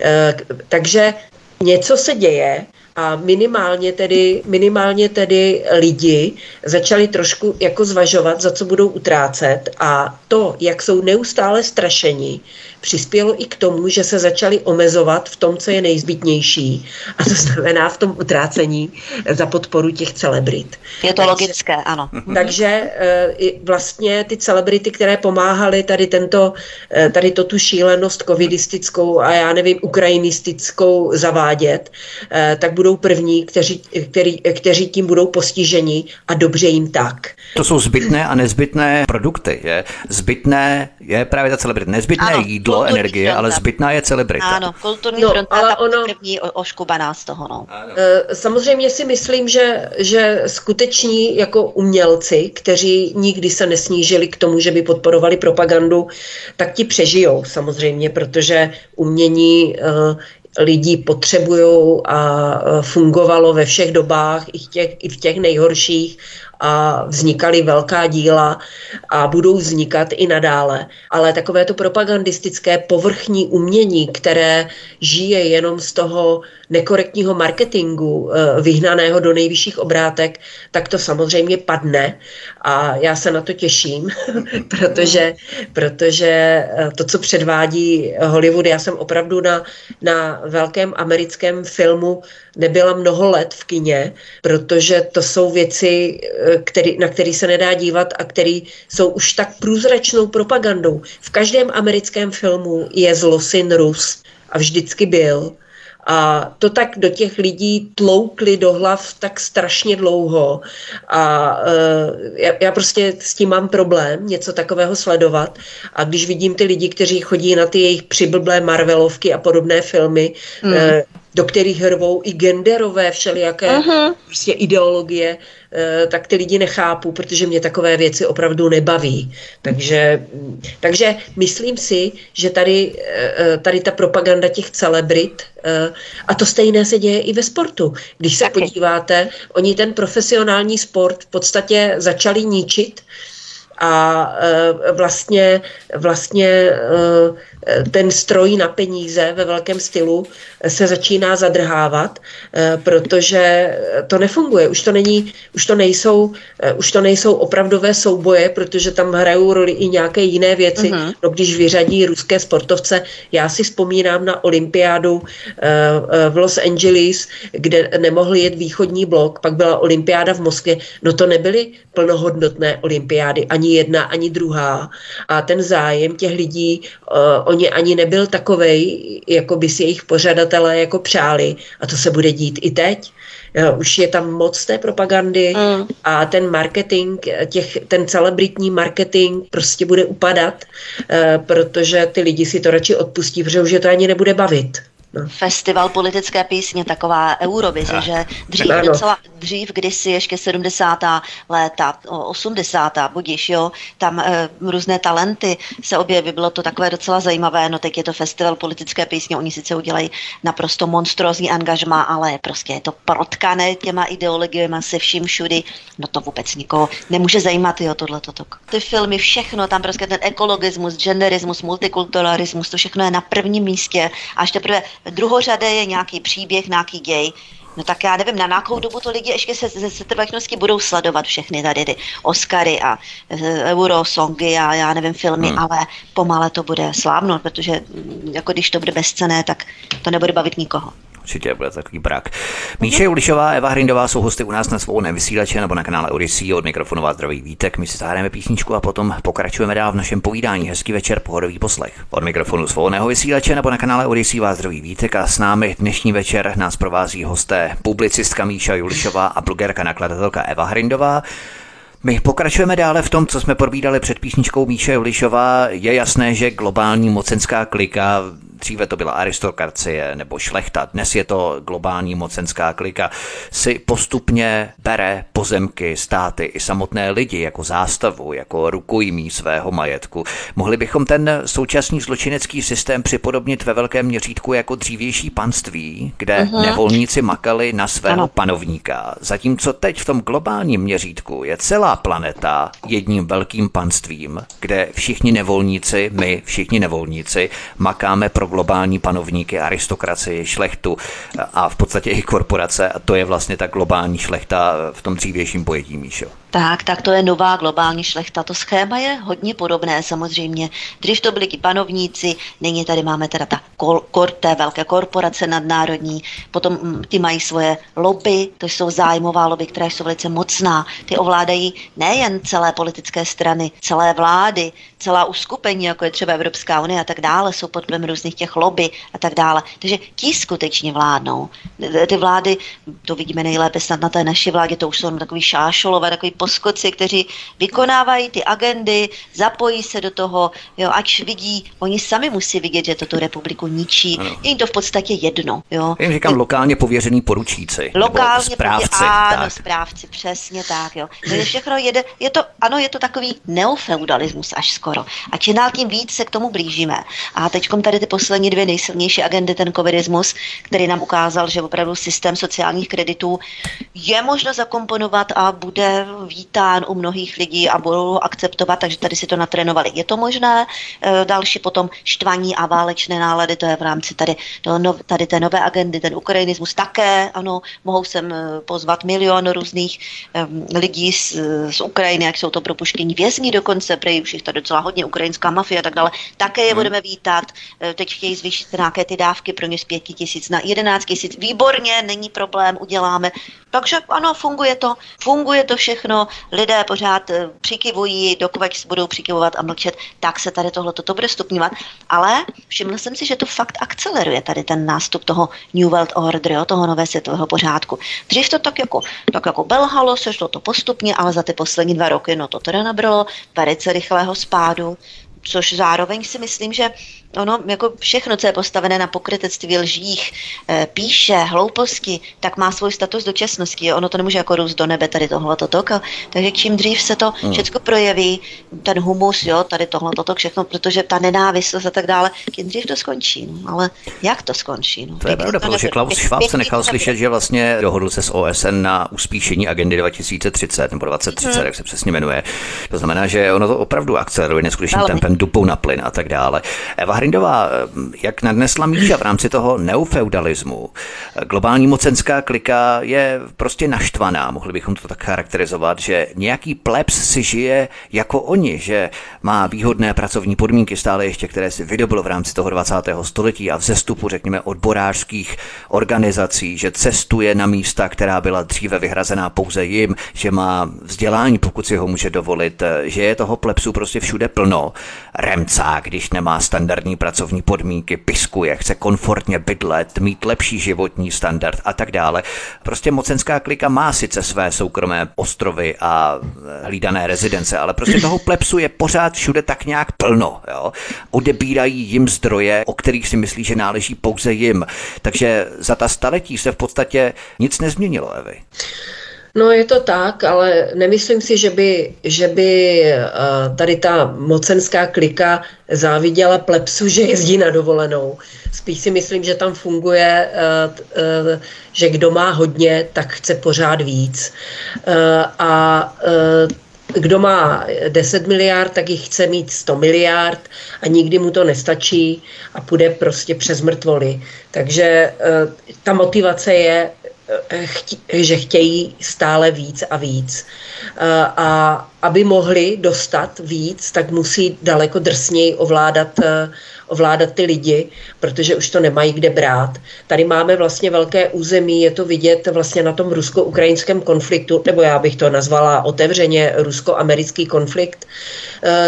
Eh, takže něco se děje, a minimálně tedy, minimálně tedy lidi začali trošku jako zvažovat, za co budou utrácet a to, jak jsou neustále strašení, přispělo i k tomu, že se začali omezovat v tom, co je nejzbytnější. A to znamená v tom utrácení za podporu těch celebrit. Je to takže, logické, ano. Takže eh, vlastně ty celebrity, které pomáhaly tady, tento, eh, tady to tu šílenost covidistickou a já nevím, ukrajinistickou zavádět, eh, tak budou první, kteří, který, kteří tím budou postiženi a dobře jim tak. To jsou zbytné a nezbytné produkty. Je? Zbytné je právě ta celebrita. Nezbytné ano, jídlo kulturní energie, fronta. ale zbytná je celebrita. Ano, kulturní no, fronta, ale ta ono, první oškubaná z toho. No. Eh, samozřejmě si myslím, že, že skuteční jako umělci, kteří nikdy se nesnížili k tomu, že by podporovali propagandu, tak ti přežijou samozřejmě, protože umění uh, lidí potřebují a eh, fungovalo ve všech dobách, i v těch, i v těch nejhorších a vznikaly velká díla a budou vznikat i nadále. Ale takové to propagandistické povrchní umění, které žije jenom z toho nekorektního marketingu eh, vyhnaného do nejvyšších obrátek, tak to samozřejmě padne a já se na to těším, [laughs] protože, protože eh, to, co předvádí Hollywood, já jsem opravdu na, na velkém americkém filmu nebyla mnoho let v kině, protože to jsou věci, eh, který, na které se nedá dívat a které jsou už tak průzračnou propagandou. V každém americkém filmu je zlosin Rus a vždycky byl. A to tak do těch lidí tloukli do hlav tak strašně dlouho. A uh, já, já prostě s tím mám problém něco takového sledovat. A když vidím ty lidi, kteří chodí na ty jejich přiblblé Marvelovky a podobné filmy, mm. Do kterých hrvou i genderové všelijaké uh-huh. prostě ideologie, eh, tak ty lidi nechápu, protože mě takové věci opravdu nebaví. Takže, takže myslím si, že tady, eh, tady ta propaganda těch celebrit, eh, a to stejné se děje i ve sportu. Když se Taky. podíváte, oni ten profesionální sport v podstatě začali ničit a vlastně, vlastně ten stroj na peníze ve velkém stylu se začíná zadrhávat, eh, protože to nefunguje. Už to, není, už to, nejsou, eh, už to nejsou opravdové souboje, protože tam hrajou roli i nějaké jiné věci. Uh-huh. No, když vyřadí ruské sportovce, já si vzpomínám na olympiádu eh, v Los Angeles, kde nemohli jet východní blok, pak byla olympiáda v Moskvě. No to nebyly plnohodnotné olympiády, ani jedna, ani druhá. A ten zájem těch lidí o ně ani nebyl takovej, jako by si jejich pořadatelé jako přáli. A to se bude dít i teď. Už je tam moc té propagandy mm. a ten marketing, těch, ten celebritní marketing prostě bude upadat, eh, protože ty lidi si to radši odpustí, protože už je to ani nebude bavit. No. Festival politické písně, taková Eurovize, že dřív, ano. docela, dřív kdysi ještě 70. léta, 80. budíš, jo, tam e, různé talenty se objevily, bylo to takové docela zajímavé, no teď je to festival politické písně, oni sice udělají naprosto monstrózní angažma, ale prostě je to protkané těma ideologiemi se vším všudy, no to vůbec nikoho nemůže zajímat, jo, tohle toto. Ty filmy, všechno, tam prostě ten ekologismus, genderismus, multikulturalismus, to všechno je na prvním místě, až teprve druhořadé je nějaký příběh, nějaký děj. No tak já nevím, na nějakou dobu to lidi ještě se, se setrvačnosti budou sledovat všechny tady ty Oscary a e, Eurosongy a já nevím, filmy, hmm. ale pomale to bude slávnout, protože jako když to bude bezcené, tak to nebude bavit nikoho určitě bude takový brak. Míše Ulišová, Eva Hrindová jsou hosty u nás na svobodném vysílače nebo na kanále Odyssey od mikrofonová zdravý vítek. My si zahrajeme písničku a potom pokračujeme dál v našem povídání. Hezký večer, pohodový poslech. Od mikrofonu svobodného vysílače nebo na kanále Odyssey vás zdraví vítek a s námi dnešní večer nás provází hosté publicistka Míša Julišová a blogerka nakladatelka Eva Hrindová. My pokračujeme dále v tom, co jsme probídali před písničkou Míše Julišová. Je jasné, že globální mocenská klika dříve to byla aristokracie nebo šlechta, dnes je to globální mocenská klika, si postupně bere pozemky, státy i samotné lidi jako zástavu, jako rukojmí svého majetku. Mohli bychom ten současný zločinecký systém připodobnit ve velkém měřítku jako dřívější panství, kde uh-huh. nevolníci makali na svého ano. panovníka. Zatímco teď v tom globálním měřítku je celá planeta jedním velkým panstvím, kde všichni nevolníci, my všichni nevolníci, makáme pro globální panovníky, aristokracii, šlechtu a v podstatě i korporace. A to je vlastně ta globální šlechta v tom dřívějším pojetí, Míšo. Tak, tak to je nová globální šlechta. To schéma je hodně podobné samozřejmě. Dřív to byli panovníci, nyní tady máme teda ta kor, kor, té velké korporace nadnárodní, potom mm, ty mají svoje lobby, to jsou zájmová lobby, která jsou velice mocná. Ty ovládají nejen celé politické strany, celé vlády, celá uskupení, jako je třeba Evropská unie a tak dále, jsou pod vlivem různých těch lobby a tak dále. Takže ti skutečně vládnou. Ty vlády, to vidíme nejlépe snad na té naší vládě, to už jsou takový šášolové, takový poskoci, kteří vykonávají ty agendy, zapojí se do toho, jo, ač vidí, oni sami musí vidět, že to tu republiku ničí. Ano. Je jim to v podstatě jedno. Jo. Jim říkám lokálně pověřený poručíci. Lokálně správci. Pově, ano, tak. správci, přesně tak. Jo. Takže všechno jede, je to, ano, je to takový neofeudalismus až skoro. A čím dál tím víc se k tomu blížíme. A teď tady ty poslední dvě nejsilnější agendy, ten covidismus, který nám ukázal, že opravdu systém sociálních kreditů je možno zakomponovat a bude vítán u mnohých lidí a budou akceptovat, takže tady si to natrénovali. Je to možné? E, další potom štvaní a válečné nálady, to je v rámci tady, to, tady té nové agendy, ten ukrajinismus také, ano, mohou sem e, pozvat milion různých um, lidí z, z Ukrajiny, jak jsou to propuštění vězni dokonce, prej už jich to docela hodně, ukrajinská mafie a tak dále, také je hmm. budeme vítat. Teď chtějí zvýšit nějaké ty dávky pro ně z 5 tisíc na 11 tisíc. Výborně, není problém, uděláme. Takže ano, funguje to, funguje to všechno, lidé pořád eh, přikivují, dokud budou přikivovat a mlčet, tak se tady tohle toto bude stupňovat. Ale všiml jsem si, že to fakt akceleruje tady ten nástup toho New World Order, jo, toho nové světového pořádku. Dřív to tak jako, tak jako belhalo, sešlo to postupně, ale za ty poslední dva roky, no to teda nabralo velice rychlého spádu což zároveň si myslím, že ono jako všechno, co je postavené na pokrytectví, lžích, e, píše, hlouposti, tak má svůj status dočasnosti. Ono to nemůže jako růst do nebe tady tohle toto. Takže čím dřív se to hmm. všechno projeví, ten humus, jo, tady tohle toto všechno, protože ta nenávistnost a tak dále, tím dřív to skončí. No. Ale jak to skončí? No? To je pravda, protože Klaus Schwab se nechal slyšet, že vlastně dohodl se s OSN na uspíšení agendy 2030 nebo 2030, hmm. jak se přesně jmenuje. To znamená, že ono to opravdu akceleruje neskutečným tempem dupou na plyn a tak dále. Eva Hrindová, jak nadnesla Míša v rámci toho neufeudalismu, globální mocenská klika je prostě naštvaná, mohli bychom to tak charakterizovat, že nějaký plebs si žije jako oni, že má výhodné pracovní podmínky stále ještě, které si vydobil v rámci toho 20. století a vzestupu, řekněme, odborářských organizací, že cestuje na místa, která byla dříve vyhrazená pouze jim, že má vzdělání, pokud si ho může dovolit, že je toho plebsu prostě všude plno remcá, když nemá standardní pracovní podmínky, piskuje, chce komfortně bydlet, mít lepší životní standard a tak dále. Prostě mocenská klika má sice své soukromé ostrovy a hlídané rezidence, ale prostě toho plepsu je pořád všude tak nějak plno. Jo? Odebírají jim zdroje, o kterých si myslí, že náleží pouze jim. Takže za ta staletí se v podstatě nic nezměnilo, Evy. No je to tak, ale nemyslím si, že by, že by eh, tady ta mocenská klika záviděla plepsu, že jezdí na dovolenou. Spíš si myslím, že tam funguje, eh, eh, že kdo má hodně, tak chce pořád víc. A kdo má 10 miliard, tak jich chce mít 100 miliard a nikdy mu to nestačí a půjde prostě přes mrtvoly. Takže ta motivace je že chtějí stále víc a víc. A aby mohli dostat víc, tak musí daleko drsněji ovládat, ovládat ty lidi, protože už to nemají kde brát. Tady máme vlastně velké území, je to vidět vlastně na tom rusko-ukrajinském konfliktu, nebo já bych to nazvala otevřeně rusko-americký konflikt,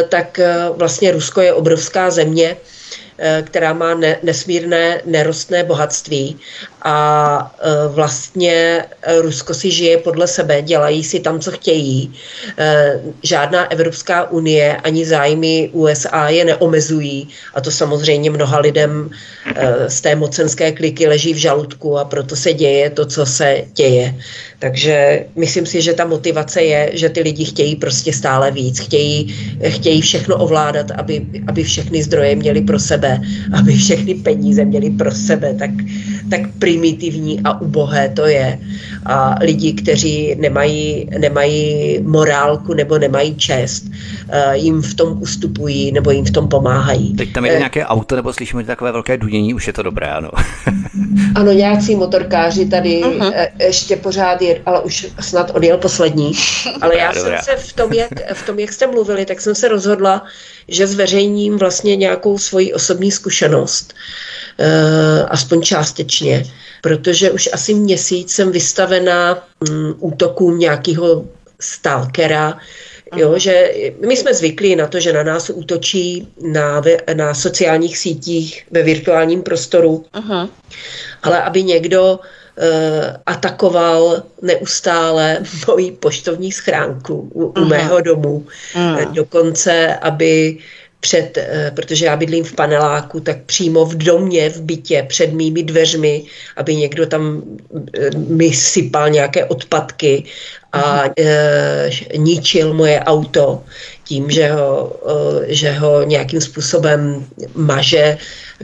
tak vlastně Rusko je obrovská země, která má ne, nesmírné nerostné bohatství a e, vlastně Rusko si žije podle sebe, dělají si tam, co chtějí. E, žádná Evropská unie ani zájmy USA je neomezují a to samozřejmě mnoha lidem e, z té mocenské kliky leží v žaludku a proto se děje to, co se děje. Takže myslím si, že ta motivace je, že ty lidi chtějí prostě stále víc, chtějí, chtějí všechno ovládat, aby, aby všechny zdroje měli pro sebe, aby všechny peníze měli pro sebe, tak, tak primitivní a ubohé to je. A lidi, kteří nemají, nemají morálku nebo nemají čest, eh, jim v tom ustupují nebo jim v tom pomáhají. Teď tam je eh, nějaké auto nebo slyšíme takové velké dunění, už je to dobré, ano. [laughs] ano, nějací motorkáři tady uh-huh. ještě pořád je, ale už snad odjel poslední. [laughs] Ale já jsem se v tom, jak, v tom, jak jste mluvili, tak jsem se rozhodla, že zveřejním vlastně nějakou svoji osobní zkušenost, aspoň částečně, protože už asi měsíc jsem vystavená um, útokům nějakého stalkera, Jo, že my jsme zvyklí na to, že na nás útočí na, na sociálních sítích, ve virtuálním prostoru, Aha. ale aby někdo Eh, atakoval neustále [laughs] moji poštovní schránku u, u mého domu. Aha. Eh, dokonce, aby před, eh, protože já bydlím v paneláku, tak přímo v domě, v bytě, před mými dveřmi, aby někdo tam mi sypal nějaké odpadky a e, ničil moje auto tím, že ho, e, že ho nějakým způsobem maže,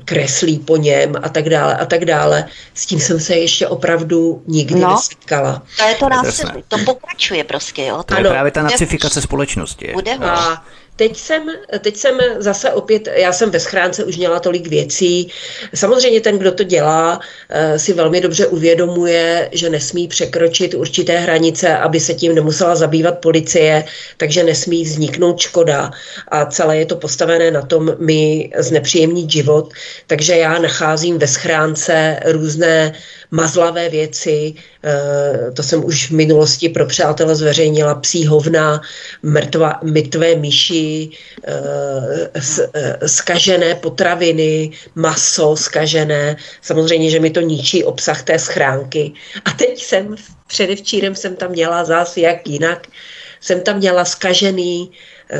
kreslí po něm a tak dále a tak dále. S tím jsem se ještě opravdu nikdy no, nesetkala. To je to násilí, to pokračuje prostě, jo. To ano, je právě ta nacifikace společnosti. Bude a Teď jsem, teď jsem zase opět, já jsem ve schránce už měla tolik věcí. Samozřejmě ten, kdo to dělá, eh, si velmi dobře uvědomuje, že nesmí překročit určité hranice, aby se tím nemusela zabývat policie, takže nesmí vzniknout škoda a celé je to postavené na tom mi znepříjemnit život. Takže já nacházím ve schránce různé mazlavé věci, eh, to jsem už v minulosti pro přátele zveřejnila, psí hovna, mrtva, mrtvé myši, skažené eh, potraviny, maso skažené. Samozřejmě, že mi to ničí obsah té schránky. A teď jsem, předevčírem jsem tam měla zase jak jinak, jsem tam měla skažený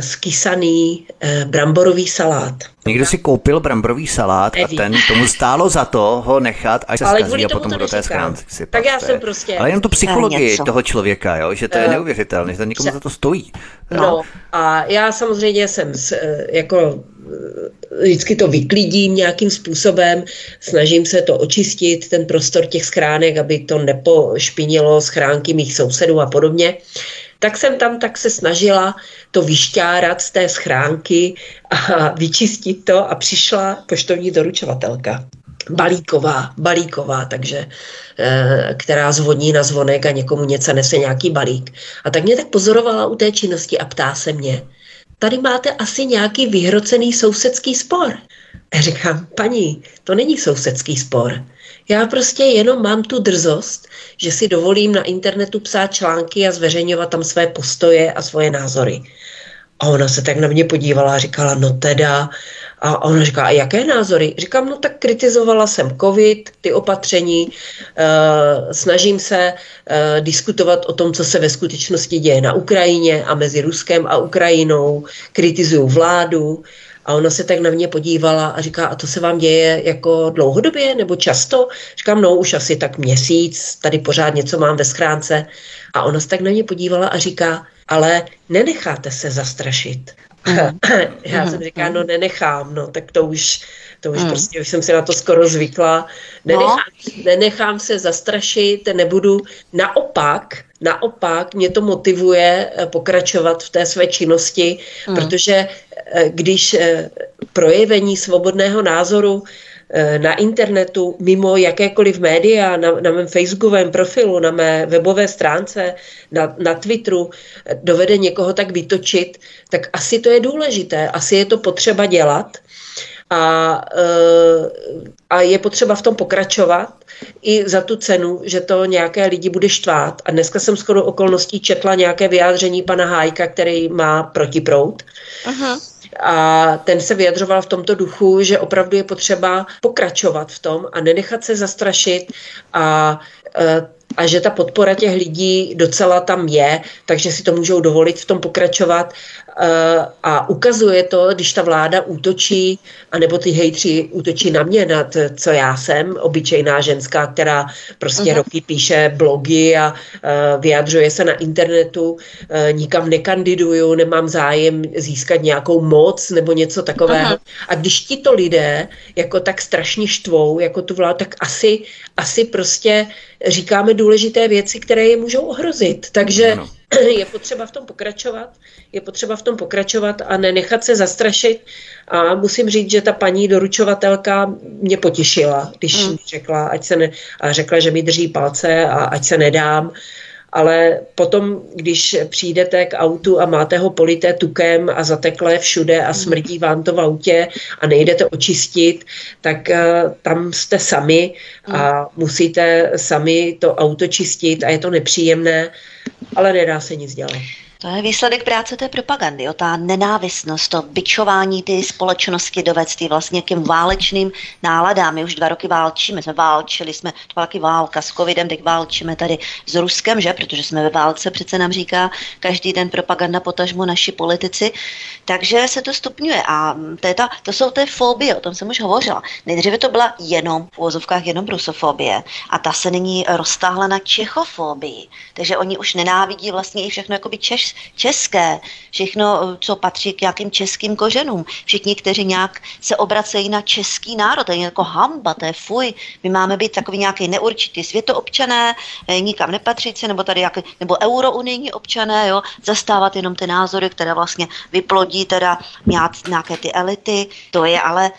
skysaný eh, bramborový salát. Někdo si koupil bramborový salát Nevím. a ten tomu stálo za to ho nechat, až se Ale zkazí a potom do té schránky si Tak já jsem prostě... Ale jenom tu psychologii toho člověka, jo, že to je uh, neuvěřitelné, že to někomu za to stojí. No. no a já samozřejmě jsem eh, jako vždycky to vyklidím nějakým způsobem, snažím se to očistit, ten prostor těch schránek, aby to nepošpinilo schránky mých sousedů a podobně tak jsem tam tak se snažila to vyšťárat z té schránky a [laughs] vyčistit to a přišla poštovní doručovatelka. Balíková, balíková, takže e, která zvoní na zvonek a někomu něco nese nějaký balík. A tak mě tak pozorovala u té činnosti a ptá se mě, tady máte asi nějaký vyhrocený sousedský spor. A říkám, paní, to není sousedský spor. Já prostě jenom mám tu drzost, že si dovolím na internetu psát články a zveřejňovat tam své postoje a svoje názory. A ona se tak na mě podívala a říkala, no teda, a ona říká, a jaké názory? Říkám, no tak kritizovala jsem covid, ty opatření, uh, snažím se uh, diskutovat o tom, co se ve skutečnosti děje na Ukrajině a mezi Ruskem a Ukrajinou, kritizuju vládu, a ona se tak na mě podívala a říká, a to se vám děje jako dlouhodobě nebo často? Říkám, no už asi tak měsíc, tady pořád něco mám ve schránce. A ona se tak na mě podívala a říká, ale nenecháte se zastrašit. Mm. [laughs] Já jsem říká, no nenechám, no tak to už, to už mm. prostě, už jsem si na to skoro zvykla. Nenechám, no. nenechám se zastrašit, nebudu, naopak, naopak mě to motivuje eh, pokračovat v té své činnosti, mm. protože když eh, projevení svobodného názoru na internetu, mimo jakékoliv média, na, na mém facebookovém profilu, na mé webové stránce, na, na Twitteru, dovede někoho tak vytočit, tak asi to je důležité, asi je to potřeba dělat a, a je potřeba v tom pokračovat i za tu cenu, že to nějaké lidi bude štvát. A dneska jsem skoro okolností četla nějaké vyjádření pana Hájka, který má protiprout. Aha. A ten se vyjadřoval v tomto duchu, že opravdu je potřeba pokračovat v tom a nenechat se zastrašit a e, a že ta podpora těch lidí docela tam je, takže si to můžou dovolit v tom pokračovat a ukazuje to, když ta vláda útočí, anebo ty hejtři útočí na mě, na to, co já jsem, obyčejná ženská, která prostě uh-huh. roky píše blogy a uh, vyjadřuje se na internetu, uh, nikam nekandiduju, nemám zájem získat nějakou moc nebo něco takového. Uh-huh. A když ti to lidé jako tak strašně štvou, jako tu vládu, tak asi, asi prostě říkáme důležité věci, které je můžou ohrozit. Takže uh-huh [clears throat] je potřeba v tom pokračovat, je potřeba v tom pokračovat a nenechat se zastrašit. A musím říct, že ta paní doručovatelka mě potěšila, když mm. řekla, ať se ne, a řekla, že mi drží palce a ať se nedám. Ale potom, když přijdete k autu a máte ho polité tukem a zateklé všude a hmm. smrdí vám to v autě a nejdete očistit, tak uh, tam jste sami a hmm. musíte sami to auto čistit a je to nepříjemné ale nedá se nic dělat. To je výsledek práce té propagandy, o ta nenávistnost, to byčování ty společnosti dovedství vlastně k těm válečným náladám. My už dva roky válčíme, jsme válčili, jsme, to byla válka s covidem, teď válčíme tady s Ruskem, že, protože jsme ve válce, přece nám říká každý den propaganda, potažmo naši politici, takže se to stupňuje a to, je ta, to jsou ty fobie, o tom jsem už hovořila. Nejdříve to byla jenom v úvozovkách jenom rusofobie a ta se nyní roztáhla na čechofobii, takže oni už nenávidí vlastně i všechno jakoby češ, české, všechno, co patří k nějakým českým kořenům. Všichni, kteří nějak se obracejí na český národ, to je jako hamba, to je fuj. My máme být takový nějaký neurčitý světoobčané, eh, nikam nepatřící, nebo tady jak, nebo eurounijní občané, jo, zastávat jenom ty názory, které vlastně vyplodí teda nějaké ty elity. To je ale,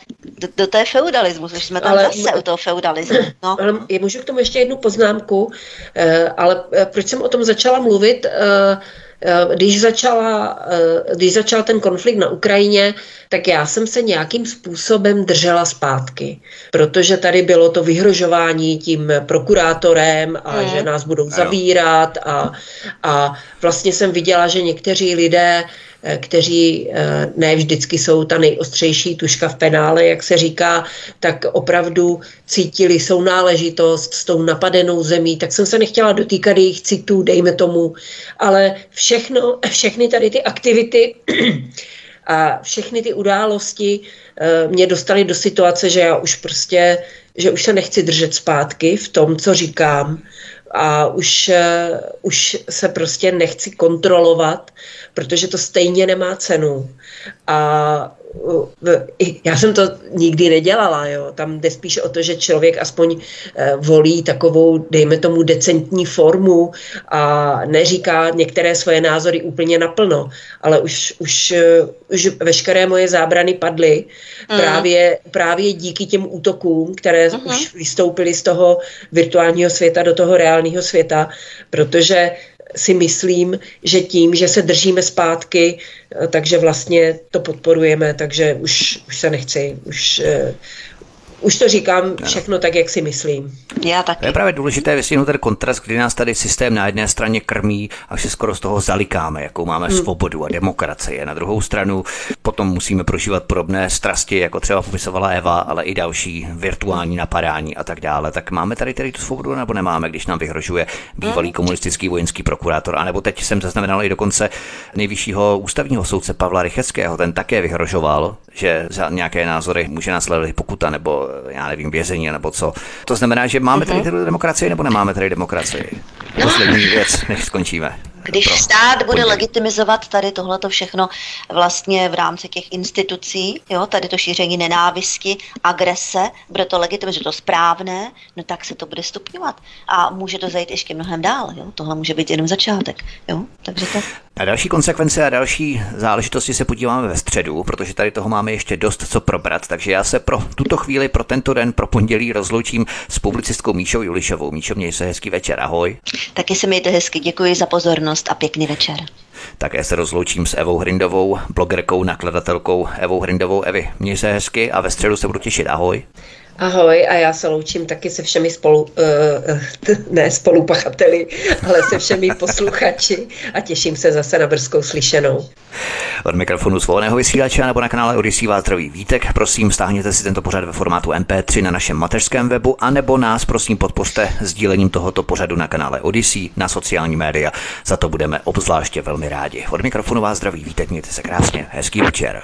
do, to je feudalismus, už jsme tam ale, zase u toho feudalismu. No. Ale můžu k tomu ještě jednu poznámku, eh, ale eh, proč jsem o tom začala mluvit, Eh, když, začala, eh, když začal ten konflikt na Ukrajině, tak já jsem se nějakým způsobem držela zpátky, protože tady bylo to vyhrožování tím prokurátorem a hmm. že nás budou zavírat a, a vlastně jsem viděla, že někteří lidé Eh, kteří eh, ne vždycky jsou ta nejostřejší tuška v penále, jak se říká, tak opravdu cítili sounáležitost s tou napadenou zemí, tak jsem se nechtěla dotýkat jejich citů, dejme tomu, ale všechno, všechny tady ty aktivity [clears throat] a všechny ty události eh, mě dostaly do situace, že já už prostě, že už se nechci držet zpátky v tom, co říkám a už, už se prostě nechci kontrolovat protože to stejně nemá cenu. A já jsem to nikdy nedělala, jo. Tam jde spíš o to, že člověk aspoň eh, volí takovou, dejme tomu, decentní formu a neříká některé svoje názory úplně naplno, ale už, už, eh, už veškeré moje zábrany padly mm. právě, právě díky těm útokům, které mm-hmm. už vystoupily z toho virtuálního světa do toho reálného světa, protože si myslím, že tím, že se držíme zpátky, eh, takže vlastně to podporujeme, takže už, už se nechci, už, eh, už to říkám všechno tak, jak si myslím. Já taky. To je právě důležité vysvětlit ten kontrast, kdy nás tady systém na jedné straně krmí a se skoro z toho zalikáme, jakou máme hmm. svobodu a demokracie. Na druhou stranu potom musíme prožívat podobné strasti, jako třeba popisovala Eva, ale i další virtuální napadání a tak dále. Tak máme tady tedy tu svobodu nebo nemáme, když nám vyhrožuje bývalý hmm. komunistický vojenský prokurátor, anebo teď jsem zaznamenal i dokonce nejvyššího ústavního soudce Pavla Rycheckého, ten také vyhrožoval, že za nějaké názory může následovat pokuta nebo já nevím, vězení nebo co. To znamená, že máme tady mhm. demokracii nebo nemáme tady demokracii? Poslední věc, než skončíme. Když pro stát bude legitimizovat tady tohleto všechno vlastně v rámci těch institucí, jo, tady to šíření nenávisti, agrese, bude to legitimizovat, to správné, no tak se to bude stupňovat. A může to zajít ještě mnohem dál. Jo? Tohle může být jenom začátek. Jo? Takže to... A další konsekvence a další záležitosti se podíváme ve středu, protože tady toho máme ještě dost co probrat. Takže já se pro tuto chvíli, pro tento den, pro pondělí rozloučím s publicistkou Míšou Julišovou. Míšo, měj se hezký večer, ahoj. Taky se mějte hezky, děkuji za pozornost a pěkný večer. Také se rozloučím s Evou Hrindovou, blogerkou, nakladatelkou Evou Hrindovou. Evi, měj se hezky a ve středu se budu těšit. Ahoj. Ahoj a já se loučím taky se všemi spolu, uh, [laughs] ne spolupachateli, ale se všemi posluchači a těším se zase na brzkou slyšenou. Od mikrofonu svobodného vysílače nebo na kanále Odisí vás zdraví Vítek. Prosím, stáhněte si tento pořad ve formátu MP3 na našem mateřském webu, anebo nás prosím podpořte sdílením tohoto pořadu na kanále Odisí na sociální média. Za to budeme obzvláště velmi rádi. Od mikrofonu vás zdraví Vítek, mějte se krásně, hezký večer.